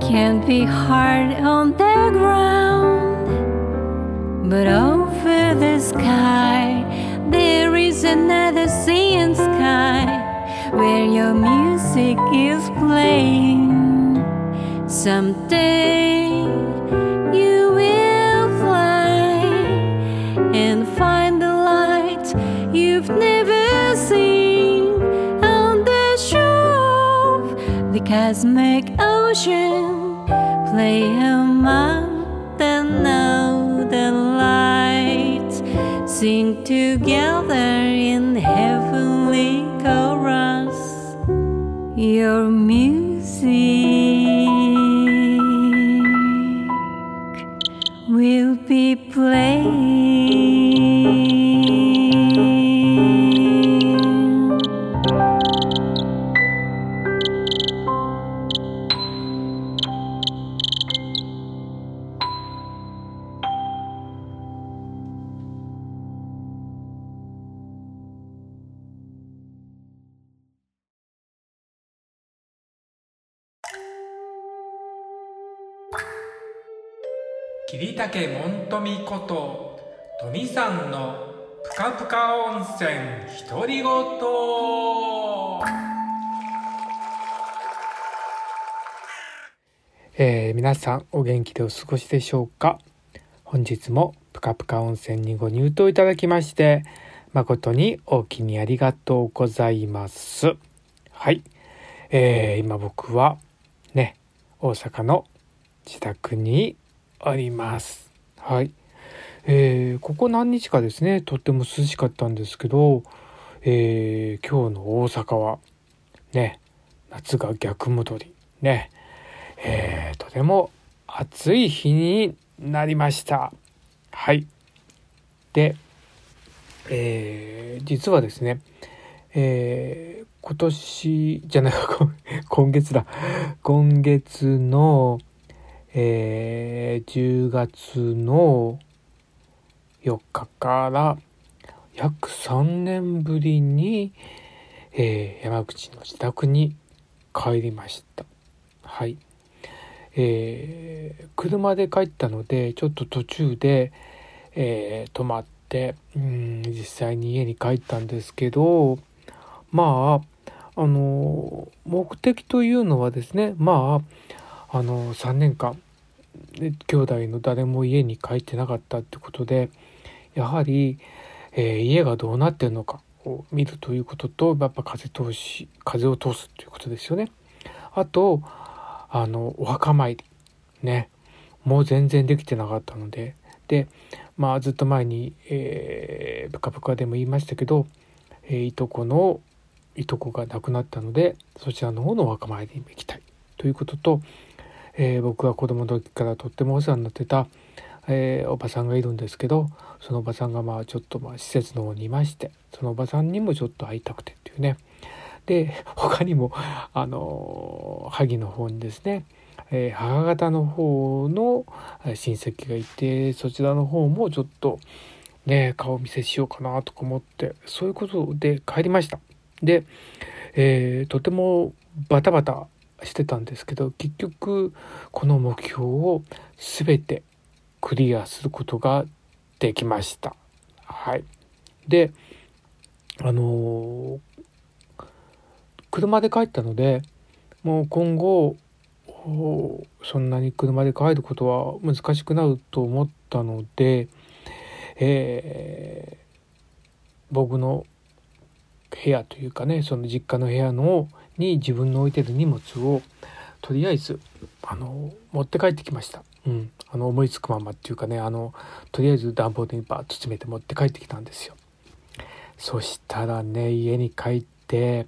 Can't be hard on the ground, but over the sky there is another sea and sky where your music is playing. Someday cosmic ocean play among the northern lights, sing together in heavenly chorus. Your かぷか温泉独り言えー皆さんお元気でお過ごしでしょうか？本日もぷかぷか温泉にご入湯いただきまして誠にお気にありがとうございます。はい、えー今僕はね大阪の自宅におります。はい。えーここ何日かですねとっても涼しかったんですけど、えー今日の大阪はね夏が逆戻りねえーとても暑い日になりました。はい。で、えー実はですねえー今年じゃない今 今月だ。今月のえー10月の4日から約3年ぶりに、えー山口の自宅に帰りました。はい。えー車で帰ったのでちょっと途中で、えー泊まってうん実際に家に帰ったんですけどまああの目的というのはですねまああの3年間兄弟の誰も家に帰ってなかったってことでやはり、えー家がどうなってるのかを見るということとやっぱ風通し風を通すということですよね。あとあのお墓参り。ね。もう全然できてなかったので。でまあずっと前に、えー、ブカブカでも言いましたけど、えーいとこのいとこが亡くなったのでそちらの方のお墓参りに行きたい。ということと、えー僕が子供の時からとってもお世話になってた、えーおばさんがいるんですけどそのおばさんがまあちょっとまあ施設の方にいましてそのおばさんにもちょっと会いたくてっていうね。で他にもあの萩の方にですね、えー母方の方の親戚がいてそちらの方もちょっとね顔見せしようかなとか思ってそういうことで帰りました。で、えー、とてもバタバタしてたんですけど結局この目標を全てクリアすることができました。はい。であのー、車で帰ったのでもう今後そんなに車で帰ることは難しくなると思ったので、えー、僕の部屋というかねその実家の部屋のに自分の置いてる荷物をとりあえずあの持って帰ってきました。うん、あの思いつくままっていうかねあのとりあえず段ボールにバーッと詰めて持って帰ってきたんですよ。そしたらね家に帰って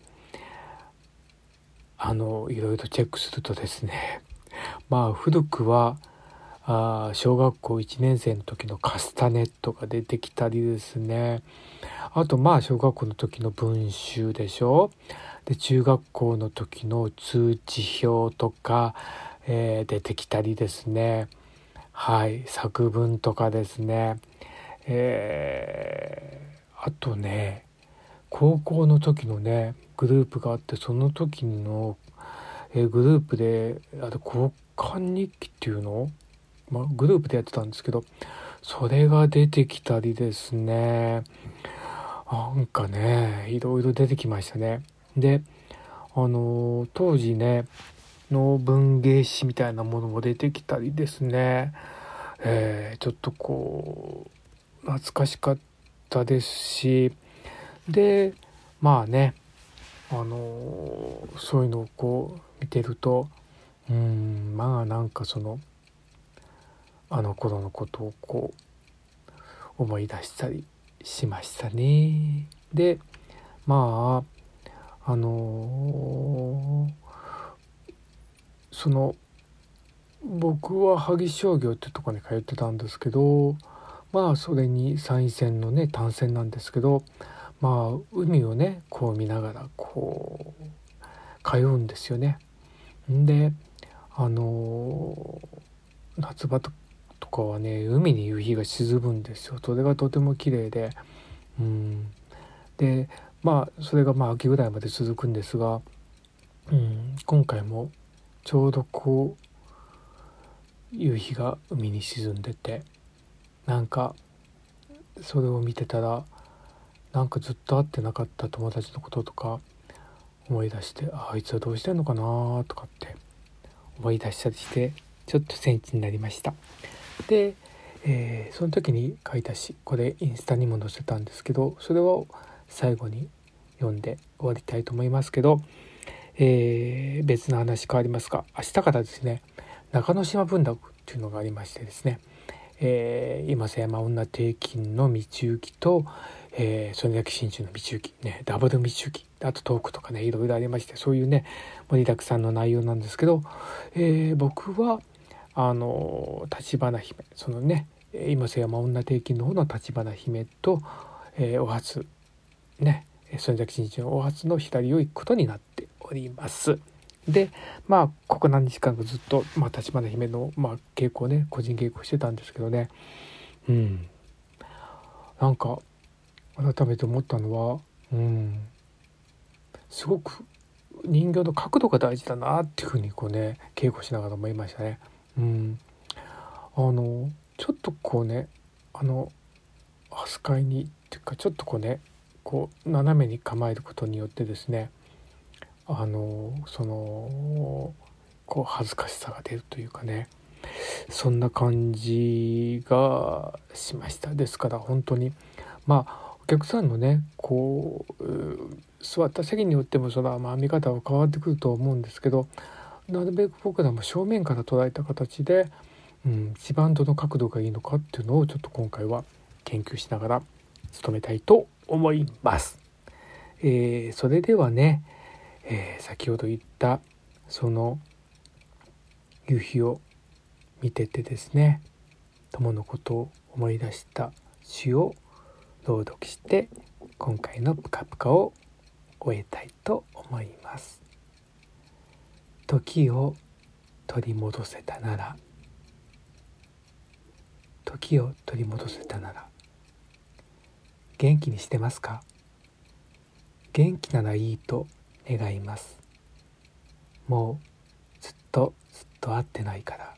あのいろいろチェックするとですね まあ古くはあ小学校1年生の時のカスタネットが出てきたりですね。あとまあ小学校の時の文集でしょ。で中学校の時の通知表とか、えー、出てきたりですね。はい作文とかですね。えー、あとね高校の時のねグループがあってその時の、えグループであと交換日記っていうの、まあ、グループでやってたんですけどそれが出てきたりですね。なんかねいろいろ出てきましたね。であの当時ねの文芸誌みたいなものも出てきたりですね、えー、ちょっとこう懐かしかったですしでまあねあのそういうのをこう見てるとうんまあなんかそのあの頃のことをこう思い出したりしましたね。でまああのその僕は萩商業ってとこに通ってたんですけどまあそれに参院選のね単線なんですけどまあ海をねこう見ながらこう通うんですよね。であの夏場とかはね海に夕日が沈むんですよ。それがとても綺麗で。うん。でまあそれがまあ秋ぐらいまで続くんですが、うん、今回もちょうどこう夕日が海に沈んでてなんかそれを見てたらなんかずっと会ってなかった友達のこととか思い出してあいつはどうしてんのかなとかって思い出したりしてちょっとセンチになりました。で、えー、その時に書いた詩これインスタにも載せたんですけどそれを最後に読んで終わりたいと思いますけど、えー、別の話変わりますが明日からですね中之島文楽っていうのがありましてですねえー、今瀬山女定金の道行きと、えー、曽根崎真珠の道行き、ね、ダブル道行きあとトークとかねいろいろありましてそういうね盛りだくさんの内容なんですけど、えー、僕はあの橘姫そのね今瀬山女定金の方の橘姫と、えー、お初ね曽根崎真珠のお初の左を行くことになっております。でまあここ何日間かずっと、まあ、立花姫の、まあ、稽古ね個人稽古してたんですけどねうんなんか改めて思ったのはうんすごく人形の角度が大事だなっていうふうにこうね稽古しながら思いましたね。うんあのちょっとこうねあの扱いにっていうかちょっとこうねこう斜めに構えることによってですねあのそのこう恥ずかしさが出るというかね。そんな感じがしました。ですから本当に。まあお客さんのねこう座った席によってもその、まあ、見方は変わってくると思うんですけどなるべく僕らも正面から捉えた形で、うん、一番どの角度がいいのかっていうのをちょっと今回は研究しながら努めたいと思います。えー、それではねえー、先ほど言ったその夕日を見ててですね友のことを思い出した詩を朗読して今回のプカプカを終えたいと思います。時を取り戻せたなら時を取り戻せたなら元気にしてますか？元気ならいいと願います。もうずっとずっと会ってないから。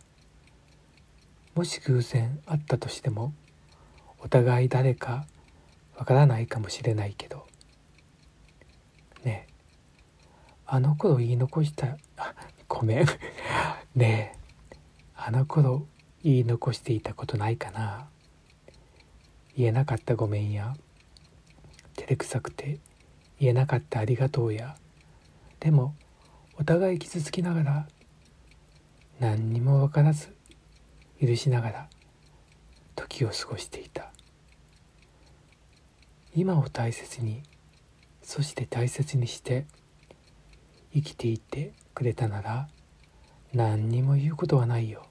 もし偶然会ったとしてもお互い誰かわからないかもしれないけど。ねえ。あの頃言い残したあごめん。ねえ。あの頃言い残していたことないかな。言えなかったごめんや。照れくさくて言えなかったありがとうや。でもお互い傷つきながら何にも分からず許しながら時を過ごしていた。今を大切にそして大切にして生きていてくれたなら何にも言うことはないよ。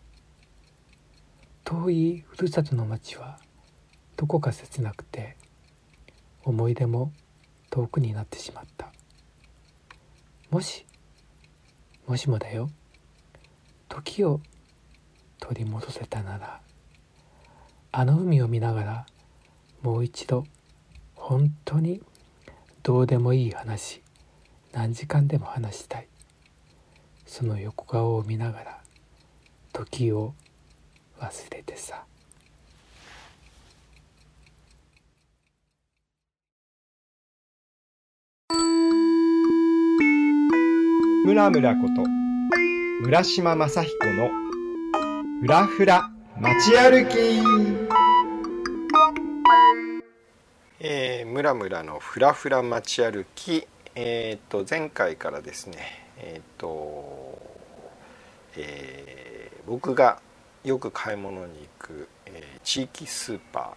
遠いふるさとの町はどこか切なくて思い出も遠くになってしまった。もしもしもだよ。時を取り戻せたならあの海を見ながらもう一度本当にどうでもいい話何時間でも話したい。その横顔を見ながら時を忘れてさ。村村こと村島正彦のふらふら街歩き。えー、村村のふらふら街歩き。えっ、と前回からですねえっ、と、えー、僕がよく買い物に行く、えー、地域スーパ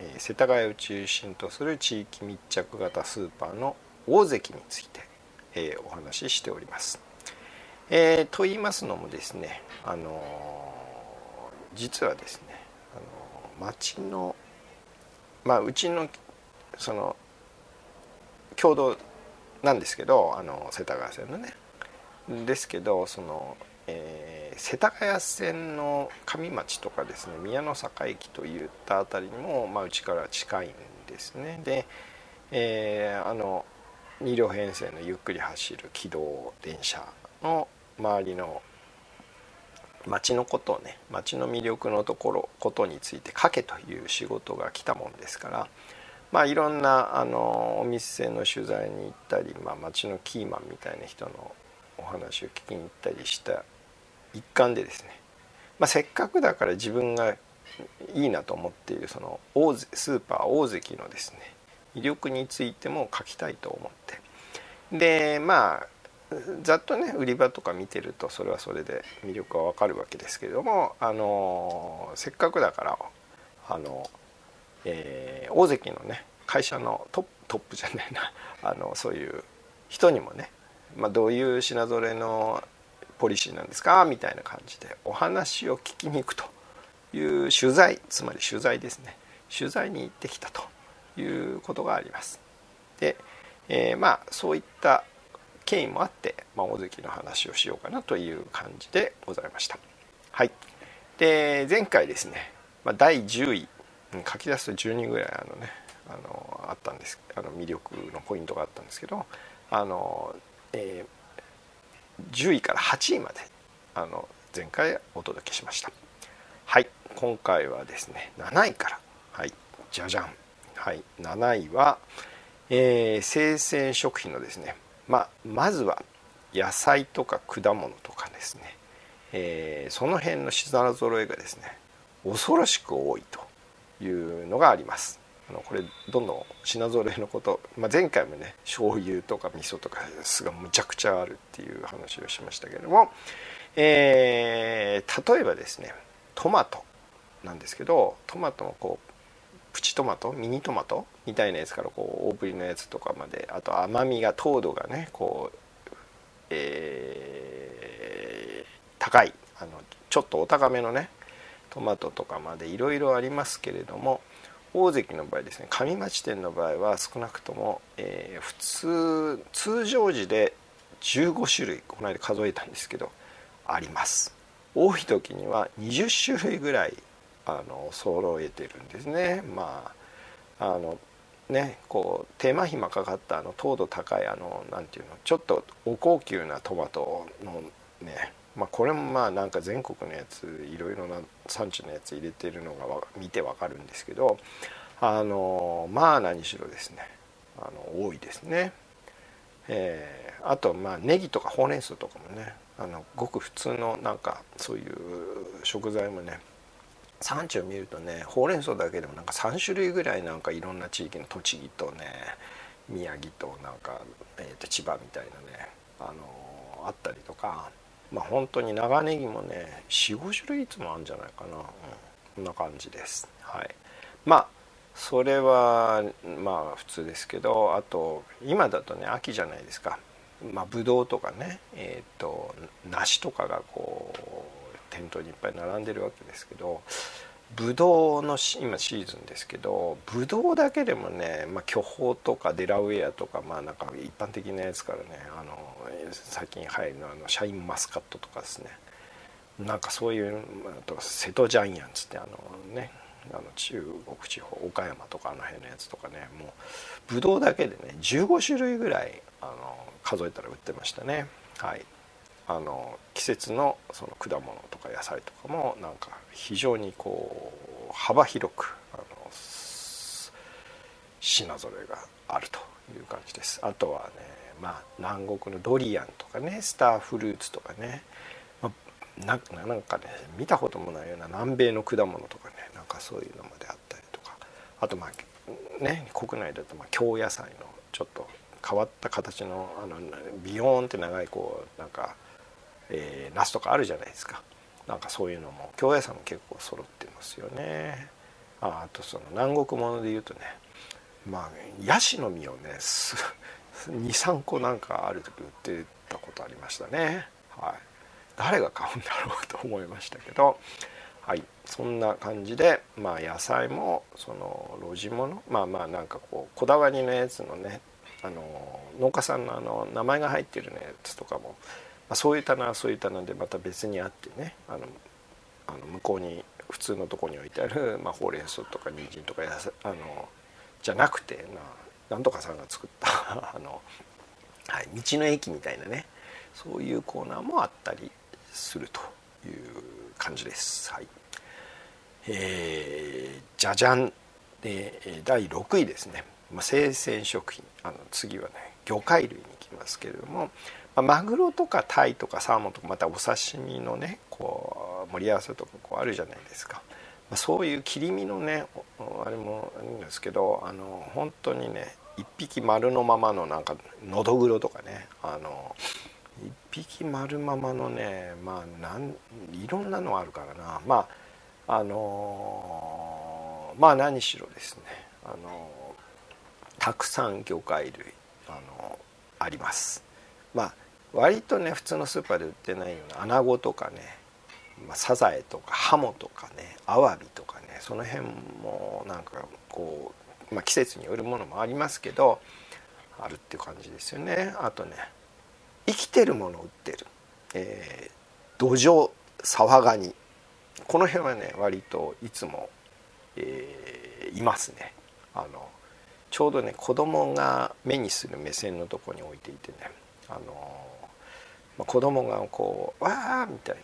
ー、えー、世田谷を中心とする地域密着型スーパーの大関についてえー、お話ししております。えー、と言いますのもですね、あの、実はですね、あの町のまあうちのその共同なんですけどあの世田谷線のねですけどその、えー、世田谷線の上町とかですね宮の坂駅といった辺りにも、まあ、うちから近いんですねで、えー、あの2両編成のゆっくり走る軌道電車の周りの街のことをね街の魅力のところことについて書けという仕事が来たもんですからまあいろんなあのお店の取材に行ったり、まあ、街のキーマンみたいな人のお話を聞きに行ったりした一環でですね、まあ、せっかくだから自分がいいなと思っているその大スーパー大関のですね魅力についても書きたいと思って。でまあざっとね売り場とか見てるとそれはそれで魅力はわかるわけですけれどもあのせっかくだからあの、えー、大関のね会社のトップトップじゃないなあのそういう人にもね、まあ、どういう品ぞれのポリシーなんですかみたいな感じでお話を聞きに行くという取材つまり取材ですね。取材に行ってきたと。いうことがあります。で、えー、まあそういった経緯もあって、まあ、大関の話をしようかなという感じでございました。はい、で前回ですね、まあ、第10位書き出すと10人ぐらいあのねあのあったんですあの魅力のポイントがあったんですけどあの、えー、10位から8位まであの前回お届けしました。はい。今回はですね7位から。はい。じゃじゃん。はい7位は、えー、生鮮食品のですね、まあ、まずは野菜とか果物とかですね、えー、その辺の品揃えがですね恐ろしく多いというのがあります。あのこれどんどん品揃えのこと、まあ、前回もね醤油とか味噌とかすがむちゃくちゃあるっていう話をしましたけれども、えー、例えばですねトマトなんですけどトマトもこうプチトマト？ミニトマト？みたいなやつからこう大ぶりのやつとかまで。あと甘みが糖度がねこう、えー、高い。あのちょっとお高めのねトマトとかまでいろいろありますけれども大関の場合ですね上町店の場合は少なくとも、えー、普通通常時で15種類この間数えたんですけどあります。多い時には20種類ぐらいあの揃えてるんですね。まああのねこう手間暇かかったあの糖度高いあのなんていうのちょっとお高級なトマトのねまあこれもまあなんか全国のやついろいろな産地のやつ入れてるのが見てわかるんですけどあのまあ何しろですねあの多いですね。え、あとまあネギとかほうれん草とかもねあのごく普通のなんかそういう食材もね産地を見るとねほうれん草だけでもなんか3種類ぐらいなんかいろんな地域の栃木とね宮城となんか、えー、と千葉みたいなねあのあったりとかまあ本当に長ネギもね45種類いつもあるんじゃないかな、うん、こんな感じです。はい、まあそれはまあ普通ですけどあと今だとね秋じゃないですか。まあブドウとかねえっ、ー、と梨とかがこう店頭にいっぱい並んでるわけですけどブドウの今シーズンですけどブドウだけでもね、まあ、巨峰とかデラウェアとかまあなんか一般的なやつからねあの最近入るのあのシャインマスカットとかですね。なんかそういうあと瀬戸ジャイアンツってあのねあの中国地方岡山とかあの辺のやつとかねもうブドウだけでね15種類ぐらいあの数えたら売ってましたね。はい。あの季節のその果物とか野菜とかもなんか非常にこう幅広くあの品揃えがあるという感じです。あとはねまあ南国のドリアンとかねスターフルーツとかねなんかね見たこともないような南米の果物とかねなんかそういうのまであったりとかあとまあね国内だとまあ京野菜のちょっと変わった形のあのビヨーンって長いこうなんか、えー、ナスとかあるじゃないですか。なんかそういうのも京野菜も結構揃ってますよね。ああとその南国もので言うとねまあヤシの実をね23 個なんかある時売ってたことありましたね。はい。誰が買うんだろうと思いましたけど、はい、そんな感じで、まあ、野菜もその露地物まあまあなんかこうこだわりのやつのねあの農家さんのあの名前が入ってるやつとかも、あ、そういう棚はそういう棚でまた別にあってねあのあの向こうに普通のとこに置いてある、まあ、ほうれん草とか人参とか野菜あのじゃなくて、まあ、なんとかさんが作った あの、はい、道の駅みたいなねそういうコーナーもあったりするという感じです。はい、えー、じゃじゃんで第6位ですね、まあ、生鮮食品。あの次はね魚介類に行きますけれども、まあ、マグロとかタイとかサーモンとかまたお刺身のねこう盛り合わせとかこうあるじゃないですか、まあ、そういう切り身のねあれもいいんですけどあの本当にね一匹丸のままのなんかのどぐろとかねあの一匹丸ままのねまあなんいろんなのあるからな。まああの、まあ何しろですねあの、たくさん魚介類あの、あります。まあ割とね普通のスーパーで売ってないようなアナゴとかね、まあ、サザエとかハモとかねアワビとかねその辺もなんかこう、まあ、季節によるものもありますけどあるっていう感じですよね。あとね生きてるものを売ってる、えー、土壌沢ガニ。この辺はね割といつも、えー、いますね。あのちょうどね子供が目にする目線のとこに置いていてねあの、まあ、子供がこう「わあ」みたいな。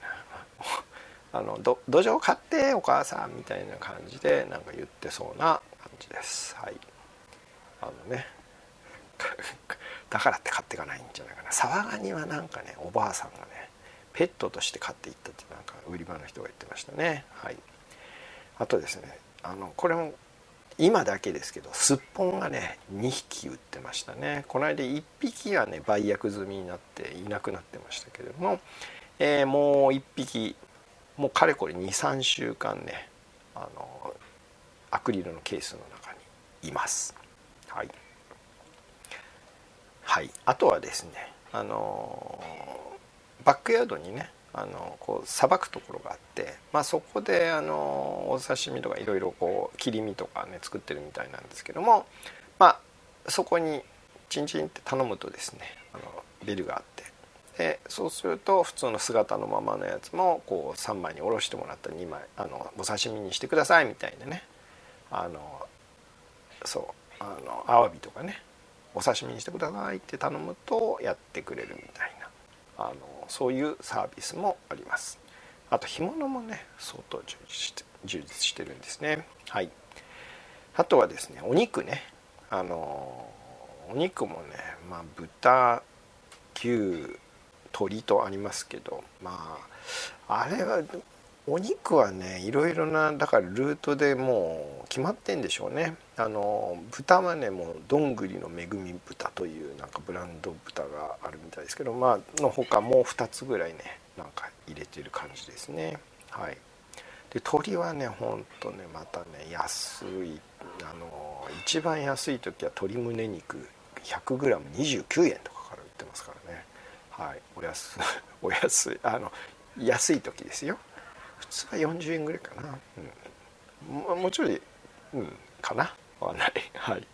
あのど土壌買ってお母さんみたいな感じでなんか言ってそうな感じです。はい。あのね。だからって買っていかないんじゃないかな。サワガニはなんかねおばあさんがねペットとして飼っていったってなんか売り場の人が言ってましたね。はい。あとですねあのこれも今だけですけどすっぽんがね2匹売ってましたね。この間1匹はね売約済みになっていなくなってましたけれども、えー、もう1匹もうかれこれ23週間ねあのアクリルのケースの中にいます。はい。はい、あとはですねあのバックヤードにねあのこうさばくところがあって、まあ、そこであのお刺身とかいろいろこう切り身とかね作ってるみたいなんですけども、まあ、そこにチンチンって頼むとですねあのビルがあってでそうすると普通の姿のままのやつもこう3枚におろしてもらった2枚あのお刺身にしてくださいみたいなねあのそうあのアワビとかねお刺身にしてくださいって頼むとやってくれるみたいなあのそういうサービスもあります。あと干物もね相当充実して充実してるんですね。はい。あとはですねお肉ね。あのお肉もねまあ豚牛鶏とありますけどまああれはお肉はねいろいろなだからルートでもう決まってんでしょうね。あの豚はねもうどんぐりの恵み豚というなんかブランド豚があるみたいですけどまあのほかもう2つぐらいねなんか入れてる感じですね。はい。で鶏はねほんとねまたね安いあの一番安い時は鶏胸肉 100g29 円とかから売ってますからね。はい。お安 お安いあの安い時ですよ。普通は40円ぐらいかな、うん、ももちろん、うん、かな。わかんない。はい。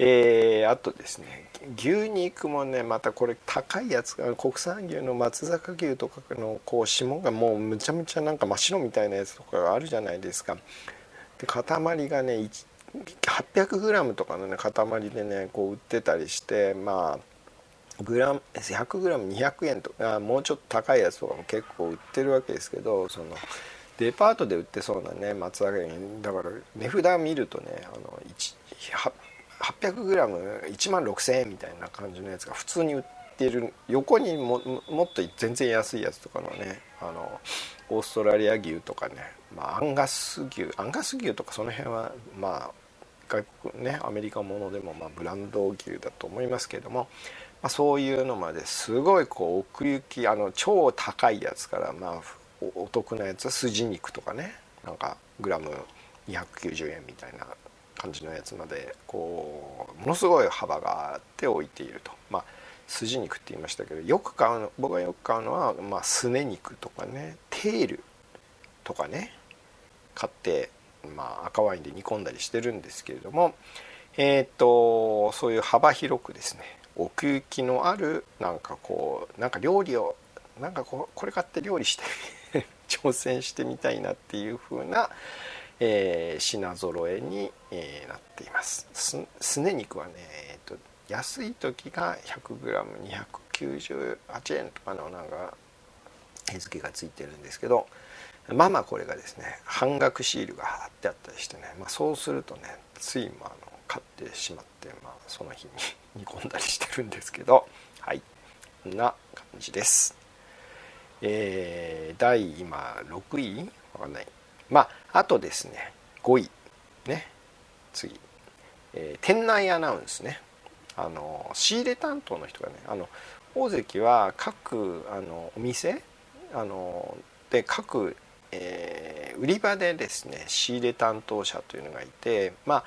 えー、あとですね牛肉もねまたこれ高いやつが国産牛の松坂牛とかのこう霜がもうむちゃむちゃなんか真っ白みたいなやつとかがあるじゃないですか。で塊がね 800g とかのね塊でねこう売ってたりしてまあグラム 100g200 円とかもうちょっと高いやつとかも結構売ってるわけですけどそのデパートで売ってそうなね松坂牛だから値札見るとねあの 800g1 万6000円みたいな感じのやつが普通に売ってる横にももっと全然安いやつとかのねあのオーストラリア牛とかね、まあ、アンガス牛アンガス牛とかその辺はまあ外国ねアメリカものでもまブランド牛だと思いますけども、まあ、そういうのまですごいこう奥行きあの超高いやつからまあお得なやつは筋肉とかねなんかグラム290円みたいな感じのやつまでこうものすごい幅があって置いていると。まあ筋肉って言いましたけどよく買うの僕がよく買うのは、まあ、すね肉とかねテールとかね買って、まあ、赤ワインで煮込んだりしてるんですけれどもえっ、とそういう幅広くですね奥行きのあるなんかこうなんか料理をなんかここれ買って料理して挑戦してみたいなっていう風な、えー、品揃えに、えー、なっています。すすね肉はね、えーと、安い時が 100g298 円とかのなんか絵付がついてるんですけどまあまあこれがですね半額シールが貼ってあったりしてね、まあ、そうするとねついまあ買ってしまって、まあ、その日に煮込んだりしてるんですけどはい。こんな感じです。えー、第今6位？わかんない。まああとですね5位。ね。次、えー、店内アナウンスね。あの仕入れ担当の人がねあの大関は各あのお店？あので各、えー、売り場でですね仕入れ担当者というのがいてまあ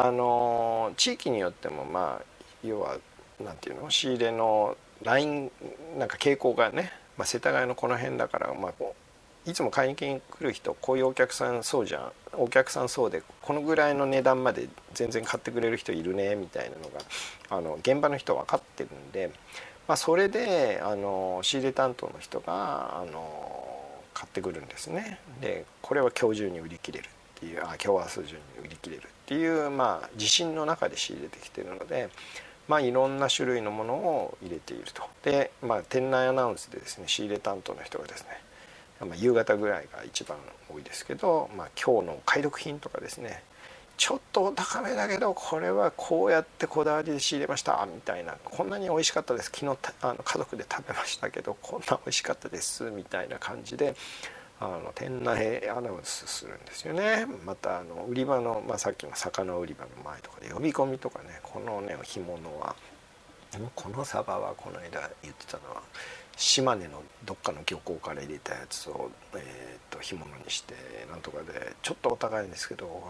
あの地域によってもまあ要は何て言うの？仕入れのラインなんか傾向がねまあ、世田谷のこの辺だから、まあ、いつも買いに来る人こういうお客さんそうじゃんお客さんそうでこのぐらいの値段まで全然買ってくれる人いるねみたいなのがあの現場の人分かってるんで、まあ、それであの仕入れ担当の人があの買ってくるんですね。でこれは今日中に売り切れるっていうあ今日明日中に売り切れるっていう、まあ、自信の中で仕入れてきてるので。まあ、いろんな種類のものを入れているとで、まあ、店内アナウンスでですね仕入れ担当の人がですね、まあ、夕方ぐらいが一番多いですけど、まあ、今日の解読品とかですねちょっとお高めだけどこれはこうやってこだわりで仕入れましたみたいなこんなに美味しかったです昨日あの家族で食べましたけどこんな美味しかったですみたいな感じであの店内アナウンスするんですよね。またあの売り場の、まあ、さっきの魚売り場の前とかで呼び込みとかね。このね干物は。このサバはこの間言ってたのは島根のどっかの漁港から入れたやつを、えーと、干物にしてなんとかでちょっとお高いんですけども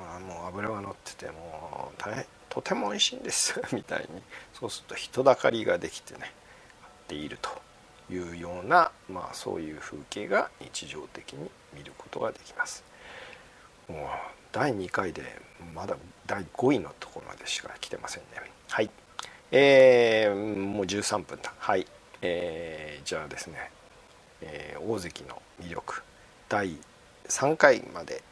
う脂が乗っててもう大変とても美味しいんです。みたいに。そうすると人だかりができてね買っていると。いうような、まあ、そういう風景が日常的に見ることができます。もう第2回でまだ第5位のところまでしか来てませんね。はい。えー、もう13分だ。はい。えー、じゃあですね、えー、大関の魅力第3回まで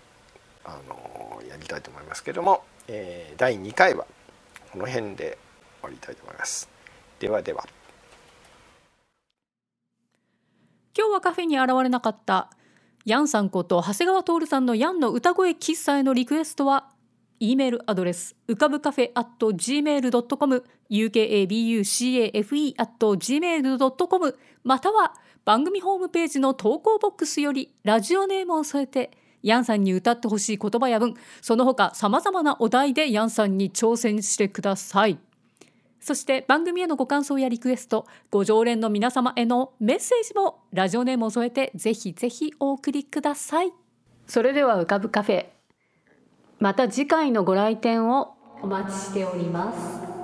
あのやりたいと思いますけども、えー、第2回は、この辺で終わりたいと思いますではでは今日はカフェに現れなかった。ヤンさんこと長谷川徹さんのヤンの歌声喫茶へのリクエストは E メールアドレスうかぶカフェ at gmail.com ukabucafe at gmail.com または番組ホームページの投稿ボックスよりラジオネームを添えてヤンさんに歌ってほしい言葉や文その他さまざまなお題でヤンさんに挑戦してください。そして番組へのご感想やリクエストご常連の皆様へのメッセージもラジオネームを添えてぜひぜひお送りください。それでは浮かぶカフェまた次回のご来店をお待ちしております。